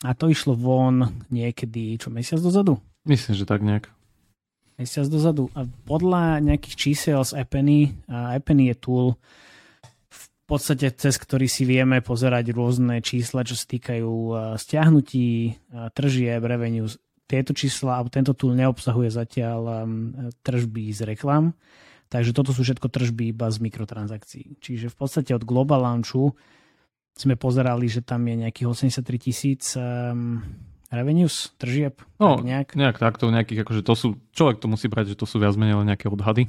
A to išlo von niekedy, čo mesiac dozadu? Myslím, že tak nejak. Mesiac dozadu. A podľa nejakých čísel z Epeny, a Epeny je tool, v podstate cez ktorý si vieme pozerať rôzne čísla, čo sa týkajú stiahnutí, tržieb, revenues, tieto čísla, tento tool neobsahuje zatiaľ tržby z reklam, takže toto sú všetko tržby iba z mikrotransakcií. Čiže v podstate od Global Launchu sme pozerali, že tam je nejakých 83 tisíc um, revenues, tržieb. No, tak nejak. nejak takto, nejakých, akože to sú, človek to musí brať, že to sú viac menej nejaké odhady.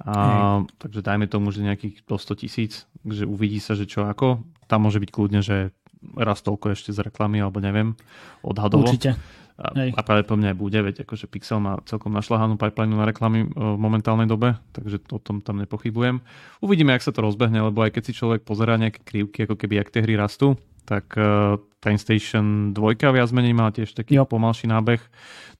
A, takže dajme tomu, že nejakých do 100 tisíc, že uvidí sa, že čo ako. Tam môže byť kľudne, že raz toľko ešte z reklamy, alebo neviem, odhadovo. Určite. A, a práve po mňa aj bude, veď akože Pixel má celkom našľahanú pipeline na reklamy e, v momentálnej dobe, takže o tom tam nepochybujem. Uvidíme, ak sa to rozbehne, lebo aj keď si človek pozerá nejaké krivky, ako keby ak tie hry rastú, tak uh, Train Station 2 viac menej má tiež taký jo. pomalší nábeh,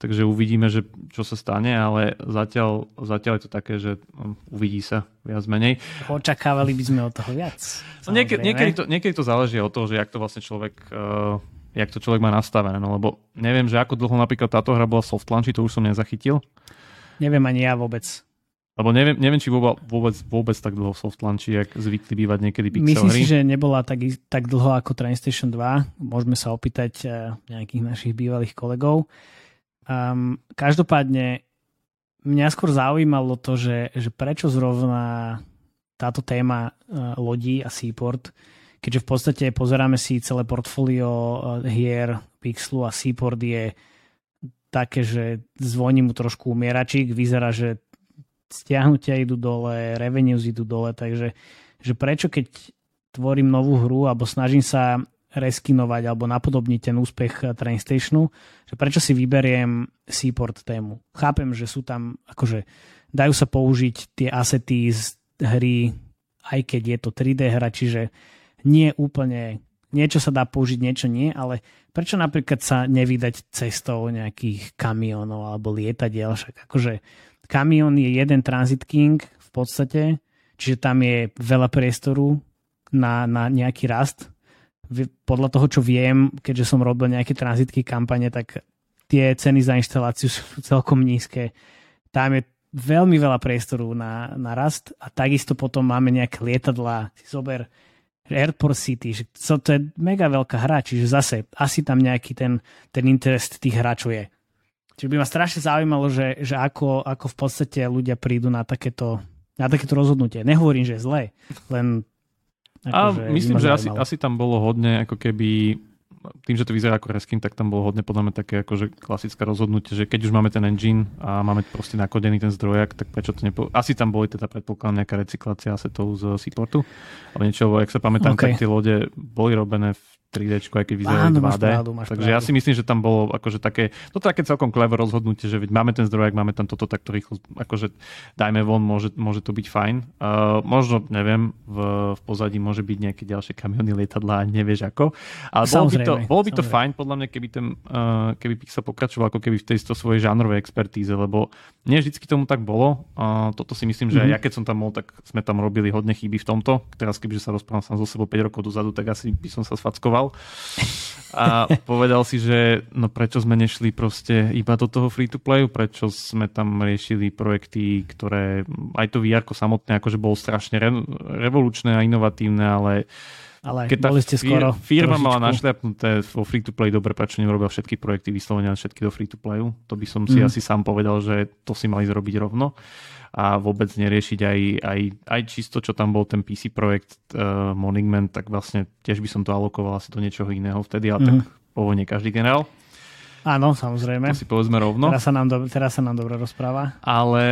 takže uvidíme, že čo sa stane, ale zatiaľ, zatiaľ je to také, že um, uvidí sa viac menej. Očakávali by sme od toho viac. No, niekedy, niekedy, to, niekedy to záleží od toho, že jak to vlastne človek uh, jak to človek má nastavené, no lebo neviem, že ako dlho napríklad táto hra bola soft launch, to už som nezachytil. Neviem ani ja vôbec. Lebo neviem, neviem či vôbec, vôbec, vôbec tak dlho soft launchi, jak zvykli bývať niekedy pixel Myslím hry. si, že nebola tak, tak dlho ako Train Station 2. Môžeme sa opýtať uh, nejakých našich bývalých kolegov. Um, každopádne mňa skôr zaujímalo to, že, že prečo zrovna táto téma uh, lodí a Seaport keďže v podstate pozeráme si celé portfólio eh, hier Pixelu a Seaport je také, že zvoní mu trošku umieračík, vyzerá, že stiahnutia idú dole, revenues idú dole, takže že prečo keď tvorím novú hru alebo snažím sa reskinovať alebo napodobniť ten úspech eh, Train že prečo si vyberiem Seaport tému. Chápem, že sú tam, akože dajú sa použiť tie asety z hry, aj keď je to 3D hra, čiže nie úplne, niečo sa dá použiť, niečo nie, ale prečo napríklad sa nevydať cestou nejakých kamionov alebo lietadiel, však akože kamión je jeden Transit King v podstate, čiže tam je veľa priestoru na, na nejaký rast. Podľa toho, čo viem, keďže som robil nejaké tranzitky kampane, tak tie ceny za inštaláciu sú [LAUGHS] celkom nízke. Tam je veľmi veľa priestoru na, na rast a takisto potom máme nejaké lietadlá. Si zober, Airport City, že to, to je mega veľká hra, čiže zase asi tam nejaký ten, ten interest tých hráčov je. Čiže by ma strašne zaujímalo, že, že ako, ako v podstate ľudia prídu na takéto, na takéto rozhodnutie. Nehovorím, že je zlé, len... Ako, a že myslím, že asi, asi tam bolo hodne ako keby tým, že to vyzerá ako reskin, tak tam bolo hodne podľa mňa také akože klasické rozhodnutie, že keď už máme ten engine a máme proste nakodený ten zdrojak, tak prečo to nepo... Asi tam boli teda predpokladám nejaká recyklácia asetov z Seaportu, ale niečo, ak sa pamätám, okay. tak tie lode boli robené v 3D, aj keď vyzerá 2D. Máš pravdu, máš Takže pravdu. ja si myslím, že tam bolo akože také, to také celkom clever rozhodnutie, že veď máme ten zdroj, ak máme tam toto takto rýchlo, akože dajme von, môže, môže to byť fajn. Uh, možno, neviem, v, v pozadí môže byť nejaké ďalšie kamiony, lietadla, nevieš ako. Ale bolo by, to, bolo by to Samozrejme. fajn podľa mňa, keby, ten, uh, keby Pixel pokračoval ako keby v tejto svojej žánrovej expertíze, lebo nie vždycky tomu tak bolo. Uh, toto si myslím, že mm-hmm. ja keď som tam bol, tak sme tam robili hodne chyby v tomto. Teraz kebyže sa rozprávam sám so sebou 5 rokov dozadu, tak asi by som sa sfackoval. A povedal si, že no prečo sme nešli proste iba do toho free-to-playu, prečo sme tam riešili projekty, ktoré aj to VR samotné akože bolo strašne re- revolučné a inovatívne, ale ale Keď boli ste skoro firma trošičku. mala našľapnuté vo free-to-play, dobre, prečo nerobila všetky projekty vyslovene všetky do free-to-playu? To by som si mm. asi sám povedal, že to si mali zrobiť rovno a vôbec neriešiť aj, aj, aj čisto, čo tam bol ten PC projekt uh, Morning Man, tak vlastne tiež by som to alokoval asi do niečoho iného vtedy, ale mm. tak pôvodne každý generál. Áno, samozrejme. To si povedzme rovno. Teraz sa nám, do, teraz sa nám dobre rozpráva. Ale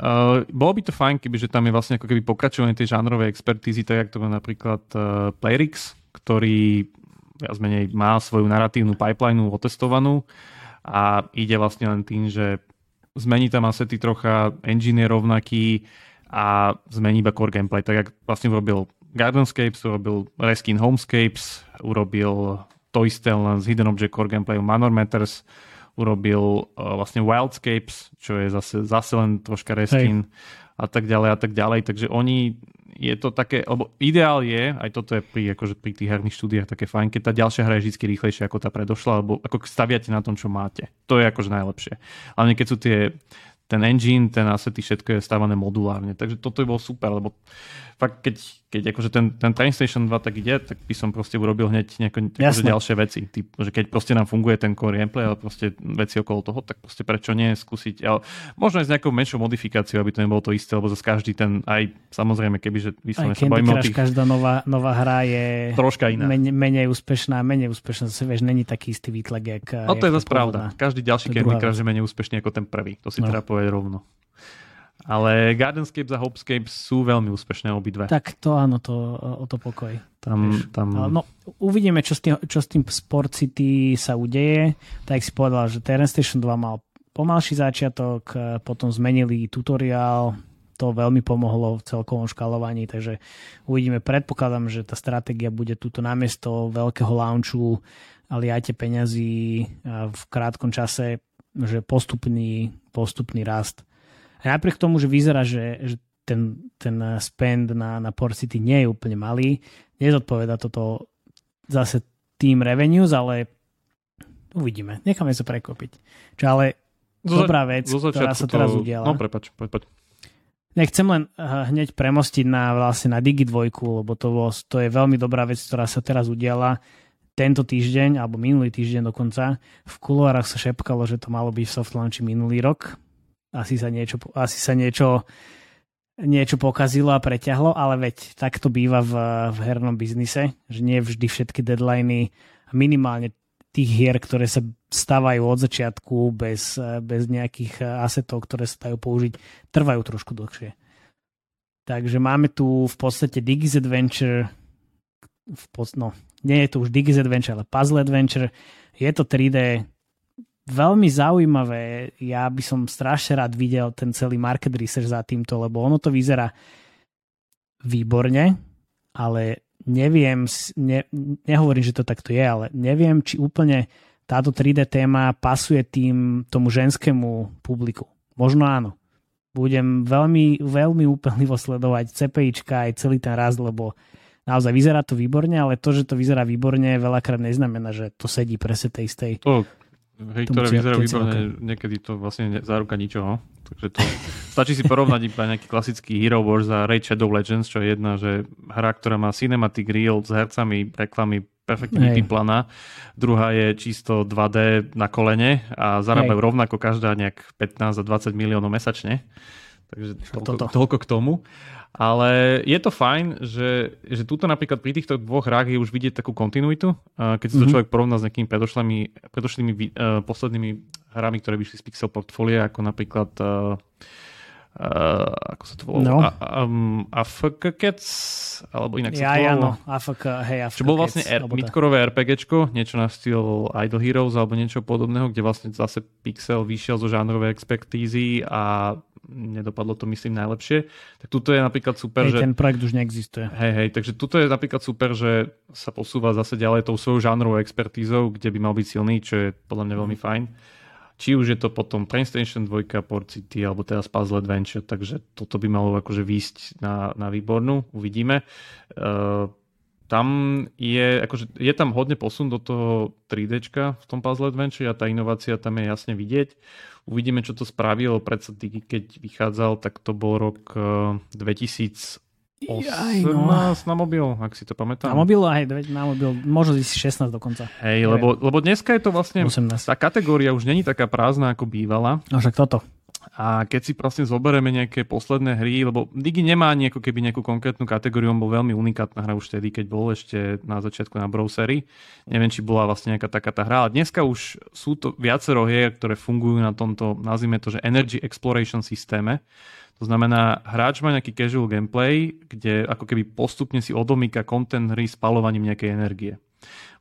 uh, bolo by to fajn, kebyže tam je vlastne ako keby pokračovanie tej žánrovej expertízy, tak ako to má napríklad uh, Playrix, ktorý viac menej má svoju narratívnu pipeline otestovanú a ide vlastne len tým, že zmení tam asety trocha, engine je rovnaký a zmení iba core gameplay. Tak jak vlastne urobil Gardenscapes, urobil Reskin Homescapes, urobil to isté len z Hidden Object Core Gameplay Manor Matters urobil uh, vlastne Wildscapes, čo je zase, zase len troška reskin Hej. a tak ďalej a tak ďalej. Takže oni je to také, lebo ideál je, aj toto je pri, akože pri tých herných štúdiách také fajn, keď tá ďalšia hra je vždy rýchlejšia ako tá predošla, alebo ako staviate na tom, čo máte. To je akože najlepšie. Ale keď sú tie ten engine, ten asety, všetko je stávané modulárne. Takže toto je bolo super, lebo fakt keď, keď akože ten, ten Train Station 2 tak ide, tak by som proste urobil hneď nejako, akože ďalšie veci. Typ, že keď proste nám funguje ten core gameplay, ale proste veci okolo toho, tak proste prečo nie skúsiť. Ale možno aj s nejakou menšou modifikáciou, aby to nebolo to isté, lebo zase každý ten, aj samozrejme, keby že vyslovene sa bavíme tých... každá nová, nová hra je troška iná. Menej, menej úspešná, menej úspešná. Zase vieš, není taký istý výtlak, jak... No to je zase pravda. Každý ďalší Candy Crush je menej úspešný ako ten prvý. To si no. treba povedať rovno. Ale Gardenscapes a Hopescapes sú veľmi úspešné obidve. Tak to áno, to, o to pokoj. Tam, tam... No, uvidíme, čo s, tým, čo s tým Sport City sa udeje. Tak si povedal, že Terran Station 2 mal pomalší začiatok, potom zmenili tutoriál, to veľmi pomohlo v celkovom škalovaní, takže uvidíme. Predpokladám, že tá stratégia bude túto namiesto veľkého launchu a liate peňazí v krátkom čase, že postupný, postupný rast a napriek tomu, že vyzerá, že, že ten, ten spend na, na Port City nie je úplne malý, nezodpoveda toto zase tým revenues, ale uvidíme. Necháme sa prekopiť. Čo ale zo, dobrá vec, ktorá sa teraz to... udiala. No prepač, prepač. Nechcem len uh, hneď premostiť na, vlastne na Digi 2, lebo to, bolo, to je veľmi dobrá vec, ktorá sa teraz udiala tento týždeň, alebo minulý týždeň dokonca. V kuloárach sa šepkalo, že to malo byť v soft launchi minulý rok asi sa niečo, asi sa niečo, niečo pokazilo a preťahlo, ale veď tak to býva v, v hernom biznise, že nie vždy všetky deadliny minimálne tých hier, ktoré sa stávajú od začiatku bez, bez nejakých asetov, ktoré sa dajú použiť, trvajú trošku dlhšie. Takže máme tu v podstate Digis Adventure, v pods- no, nie je to už Digis Adventure, ale Puzzle Adventure. Je to 3D veľmi zaujímavé. Ja by som strašne rád videl ten celý market research za týmto, lebo ono to vyzerá výborne, ale neviem, ne, nehovorím, že to takto je, ale neviem, či úplne táto 3D téma pasuje tým tomu ženskému publiku. Možno áno. Budem veľmi, veľmi úplnivo sledovať CPIčka aj celý ten raz, lebo naozaj vyzerá to výborne, ale to, že to vyzerá výborne, veľakrát neznamená, že to sedí presne tej istej. Hej, ktoré vyzerajú výborne, niekedy to vlastne ne, záruka ničoho. Takže to, stačí si porovnať iba nejaký klasický Hero Wars a Raid Shadow Legends, čo je jedna, že hra, ktorá má cinematic reel s hercami, reklamy perfektne vypiplaná. Druhá je čisto 2D na kolene a zarábajú Hej. rovnako každá nejak 15 a 20 miliónov mesačne. Takže toľko, toľko k tomu. Ale je to fajn, že, že túto napríklad pri týchto dvoch hrách je už vidieť takú kontinuitu. Keď si to mm-hmm. človek porovná s nejakými predošlými, predošlými uh, poslednými hrami, ktoré vyšli z Pixel Portfolio, ako napríklad uh, Uh, ako sa to volalo? No. Um, AFK Cats, alebo inak ja, sa to volalo. Ja, no, AFK, hej, AFK Čo bol vlastne R- midkorové RPGčko, niečo na styl Idle Heroes alebo niečo podobného, kde vlastne zase Pixel vyšiel zo žánrovej expertízy a nedopadlo to myslím najlepšie. Tak tuto je napríklad super, hej, že... ten projekt už neexistuje. Hej, hej, takže tuto je napríklad super, že sa posúva zase ďalej tou svojou žánrovou expertízou, kde by mal byť silný, čo je podľa mňa veľmi fajn. Či už je to potom Train Station 2, Port City, alebo teraz Puzzle Adventure, takže toto by malo akože výjsť na, na výbornú, uvidíme. Uh, tam je, akože, je tam hodne posun do toho 3D v tom Puzzle Adventure a tá inovácia tam je jasne vidieť. Uvidíme, čo to spravilo. Predsa keď vychádzal, tak to bol rok 2000 eh, 18 no. na mobil, ak si to pamätám. Na mobil, aj na mobil, možno 16 dokonca. Hej, lebo, lebo dneska je to vlastne, 18. tá kategória už není taká prázdna, ako bývala. No však toto. A keď si proste zoberieme nejaké posledné hry, lebo Digi nemá ani ako keby nejakú konkrétnu kategóriu, on bol veľmi unikátna hra už vtedy, keď bol ešte na začiatku na browseri. Neviem, či bola vlastne nejaká taká tá hra, ale dneska už sú to viacero hier, ktoré fungujú na tomto, nazvime to, že Energy Exploration systéme. To znamená, hráč má nejaký casual gameplay, kde ako keby postupne si odomýka content hry spalovaním nejakej energie.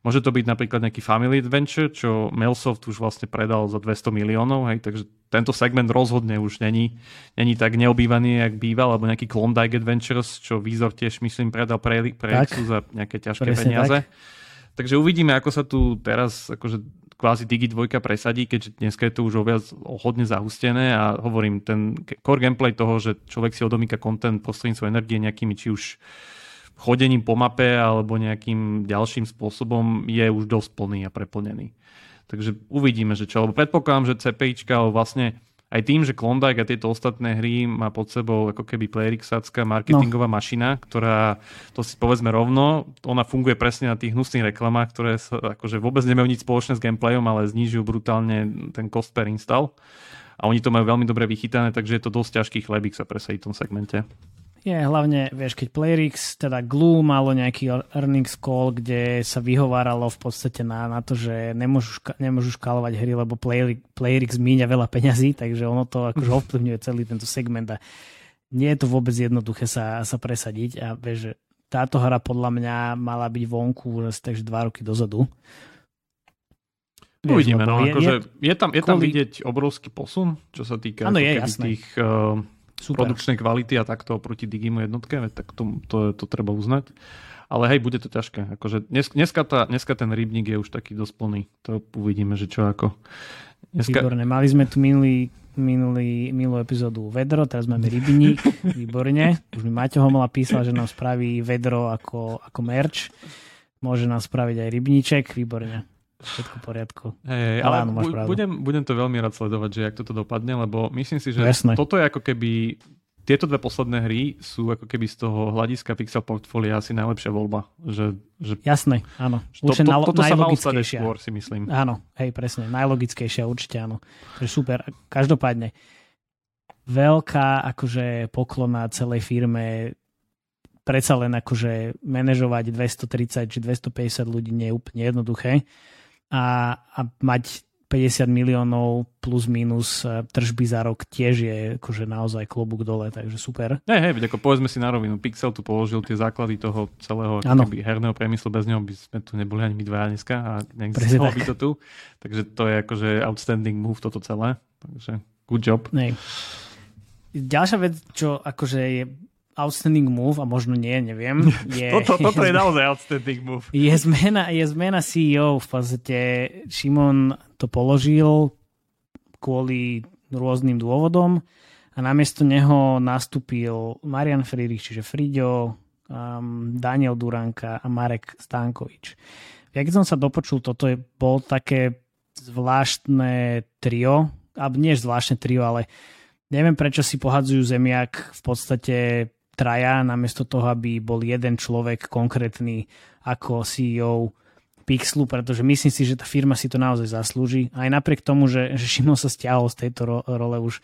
Môže to byť napríklad nejaký Family Adventure, čo Mailsoft už vlastne predal za 200 miliónov, hej, takže tento segment rozhodne už není, není tak neobývaný, jak býval, alebo nejaký Klondike Adventures, čo Vizor tiež myslím predal pre, pre za nejaké ťažké peniaze. Tak. Takže uvidíme, ako sa tu teraz akože kvázi Digi 2 presadí, keďže dneska je to už oviac hodne zahustené a hovorím, ten core gameplay toho, že človek si odomýka content prostredníctvom energie nejakými či už chodením po mape alebo nejakým ďalším spôsobom je už dosť plný a preplnený. Takže uvidíme, že čo. Lebo predpokladám, že CPIčka vlastne aj tým, že Klondike a tieto ostatné hry má pod sebou ako keby Playrixácká marketingová no. mašina, ktorá, to si povedzme rovno, ona funguje presne na tých hnusných reklamách, ktoré sa, akože vôbec nemajú nič spoločné s gameplayom, ale znižujú brutálne ten cost per install. A oni to majú veľmi dobre vychytané, takže je to dosť ťažký chlebík sa presadiť v tom segmente. Je hlavne, vieš, keď Playrix, teda Glue malo nejaký earnings call, kde sa vyhováralo v podstate na, na to, že nemôžu, nemôžu škálovať hry, lebo Playrix, Playrix míňa veľa peňazí, [LAUGHS] takže ono to akože [LAUGHS] ovplyvňuje celý tento segment a nie je to vôbec jednoduché sa, sa presadiť a vieš, že táto hra podľa mňa mala byť vonku takže dva roky dozadu. Uvidíme, no, je, akože je, je, tam, je tam vidieť obrovský posun, čo sa týka ano, je, tých uh, Super. produkčnej kvality a takto oproti Digimu jednotke, tak to, to, to treba uznať. Ale hej, bude to ťažké. Akože dnes, dneska, tá, dneska ten rybník je už taký dosť plný. To uvidíme, že čo ako. Dneska... Výborné. Mali sme tu minulý, minulý, minulú epizódu vedro, teraz máme rybník. [LAUGHS] Výborne. Už mi Maťo Homola písal, že nám spraví vedro ako, ako merch. Môže nám spraviť aj rybníček. Výborne všetko v poriadku. Hey, ale, ale áno, máš budem, budem to veľmi rád sledovať, že jak toto dopadne, lebo myslím si, že Jasné. toto je ako keby tieto dve posledné hry sú ako keby z toho hľadiska Pixel portfólia asi najlepšia voľba. Že, že Jasné, áno. Určite to, to, toto sa malo skôr, si myslím. Áno, hej, presne. Najlogickejšia, určite áno. To je super. Každopádne, veľká akože poklona celej firme predsa len akože manažovať 230 či 250 ľudí nie je úplne jednoduché a, a mať 50 miliónov plus minus e, tržby za rok tiež je akože naozaj klobúk dole, takže super. Hej, hej, ako povedzme si na rovinu, Pixel tu položil tie základy toho celého keby, herného priemyslu, bez neho by sme tu neboli ani my dvaja dneska a neexistovalo by to tu. Takže to je akože outstanding move toto celé, takže good job. Hej. Ďalšia vec, čo akože je outstanding move, a možno nie, neviem. [LAUGHS] Je, toto, toto je, [LAUGHS] je naozaj outstanding move. Je zmena, je zmena CEO. V podstate Šimon to položil kvôli rôznym dôvodom a namiesto neho nastúpil Marian Friedrich, čiže Friďo, um, Daniel Duranka a Marek Stankovič. Ja keď som sa dopočul, toto je, bol také zvláštne trio, alebo nie zvláštne trio, ale neviem prečo si pohadzujú zemiak v podstate traja, namiesto toho, aby bol jeden človek konkrétny ako CEO Pixlu, pretože myslím si, že tá firma si to naozaj zaslúži. Aj napriek tomu, že, že Šimon sa stiahol z tejto ro- role už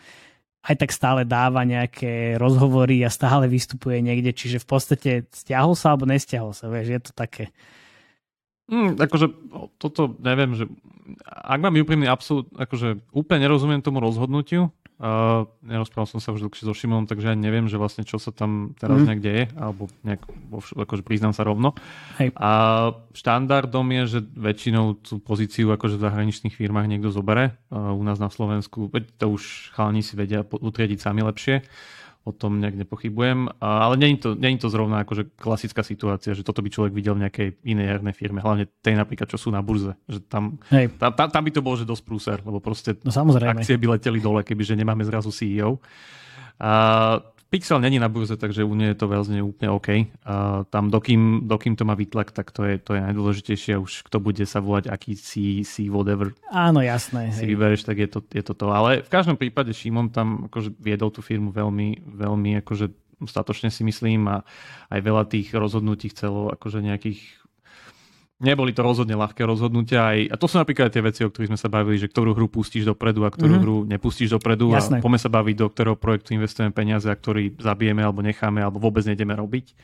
aj tak stále dáva nejaké rozhovory a stále vystupuje niekde, čiže v podstate stiahol sa alebo nestiahol sa, vieš, je to také. Mm, akože toto neviem, že ak mám úprimný absolút, akože úplne nerozumiem tomu rozhodnutiu, Uh, nerozprával som sa už dlhšie so Šimom, takže ja neviem, že vlastne čo sa tam teraz mm. nejak deje, alebo nejak, akože priznám sa rovno. Hej. A štandardom je, že väčšinou tú pozíciu akože v zahraničných firmách niekto zobere. Uh, u nás na Slovensku, to už chalani si vedia utriediť sami lepšie o tom nejak nepochybujem, ale není to, není to zrovna akože klasická situácia, že toto by človek videl v nejakej inej hernej firme, hlavne tej napríklad, čo sú na burze. Že tam, tam, tam, tam by to bolo, že dosť prúser, lebo proste no, samozrejme. akcie by leteli dole, kebyže nemáme zrazu CEO. A Pixel není na burze, takže u nej je to veľmi úplne OK. A tam dokým, dokým to má vytlak, tak to je, to je najdôležitejšie. Už kto bude sa volať aký si, si whatever. Áno, jasné. Si hej. vyberieš, tak je to, je to to. Ale v každom prípade Šimon tam akože viedol tú firmu veľmi, veľmi akože statočne si myslím a aj veľa tých rozhodnutí chcelo akože nejakých neboli to rozhodne ľahké rozhodnutia. Aj, a to sú napríklad tie veci, o ktorých sme sa bavili, že ktorú hru pustíš dopredu a ktorú mm-hmm. hru nepustíš dopredu Jasné. a poďme sa baviť, do ktorého projektu investujeme peniaze a ktorý zabijeme alebo necháme alebo vôbec nejdeme robiť.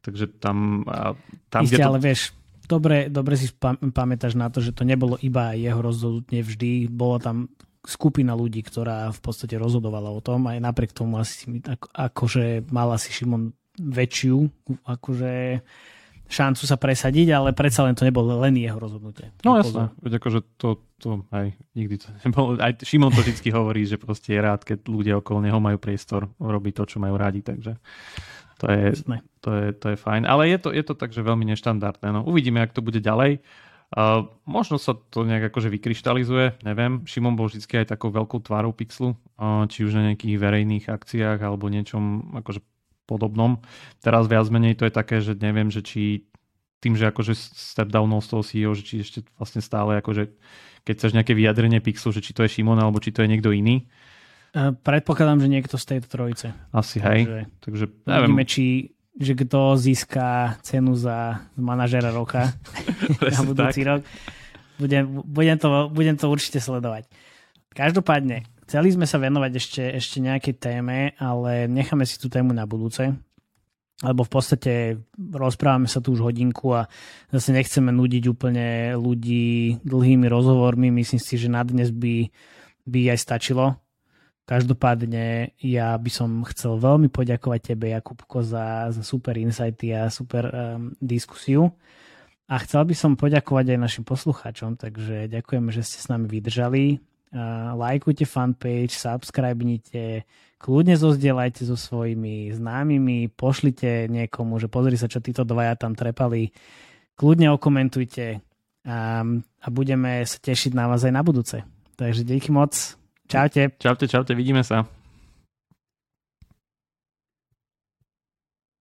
Takže tam... A, tam Isté, to... ale vieš, dobre, dobre si pamätáš na to, že to nebolo iba jeho rozhodnutie vždy, bolo tam skupina ľudí, ktorá v podstate rozhodovala o tom, aj napriek tomu asi ako, akože mal asi Šimon väčšiu akože šancu sa presadiť, ale predsa len to nebolo len jeho rozhodnutie. No jasné, veď akože to, to aj nikdy to nebolo, aj Šimon to vždy hovorí, že proste je rád, keď ľudia okolo neho majú priestor robiť to, čo majú rádi, takže to je, to je, to je fajn. Ale je to, je to takže veľmi neštandardné. No, uvidíme, ak to bude ďalej. Uh, možno sa to nejak akože vykryštalizuje, neviem. Šimon bol vždy aj takou veľkou tvárou Pixlu, uh, či už na nejakých verejných akciách alebo niečom akože podobnom. Teraz viac menej to je také, že neviem, že či tým, že akože step downol z toho CEO, že či ešte vlastne stále akože keď chceš nejaké vyjadrenie Pixu, že či to je Šimon alebo či to je niekto iný. Predpokladám, že niekto z tejto trojice. Asi, hej. Takže, Takže neviem. Uvidíme, či že kto získa cenu za manažera roka [LAUGHS] na budúci rok. Budem, budem, to, budem to určite sledovať. Každopádne, Chceli sme sa venovať ešte, ešte nejakej téme, ale necháme si tú tému na budúce, lebo v podstate rozprávame sa tu už hodinku a zase nechceme nudiť úplne ľudí dlhými rozhovormi. Myslím si, že na dnes by, by aj stačilo. Každopádne ja by som chcel veľmi poďakovať tebe, Jakubko, za, za super insighty a super um, diskusiu. A chcel by som poďakovať aj našim poslucháčom, takže ďakujeme, že ste s nami vydržali lajkujte fanpage, subscribenite, kľudne zozdieľajte so svojimi známymi, pošlite niekomu, že pozri sa, čo títo dvaja tam trepali, kľudne okomentujte a, a budeme sa tešiť na vás aj na budúce. Takže díky moc. Čaute. Čaute, čaute, vidíme sa.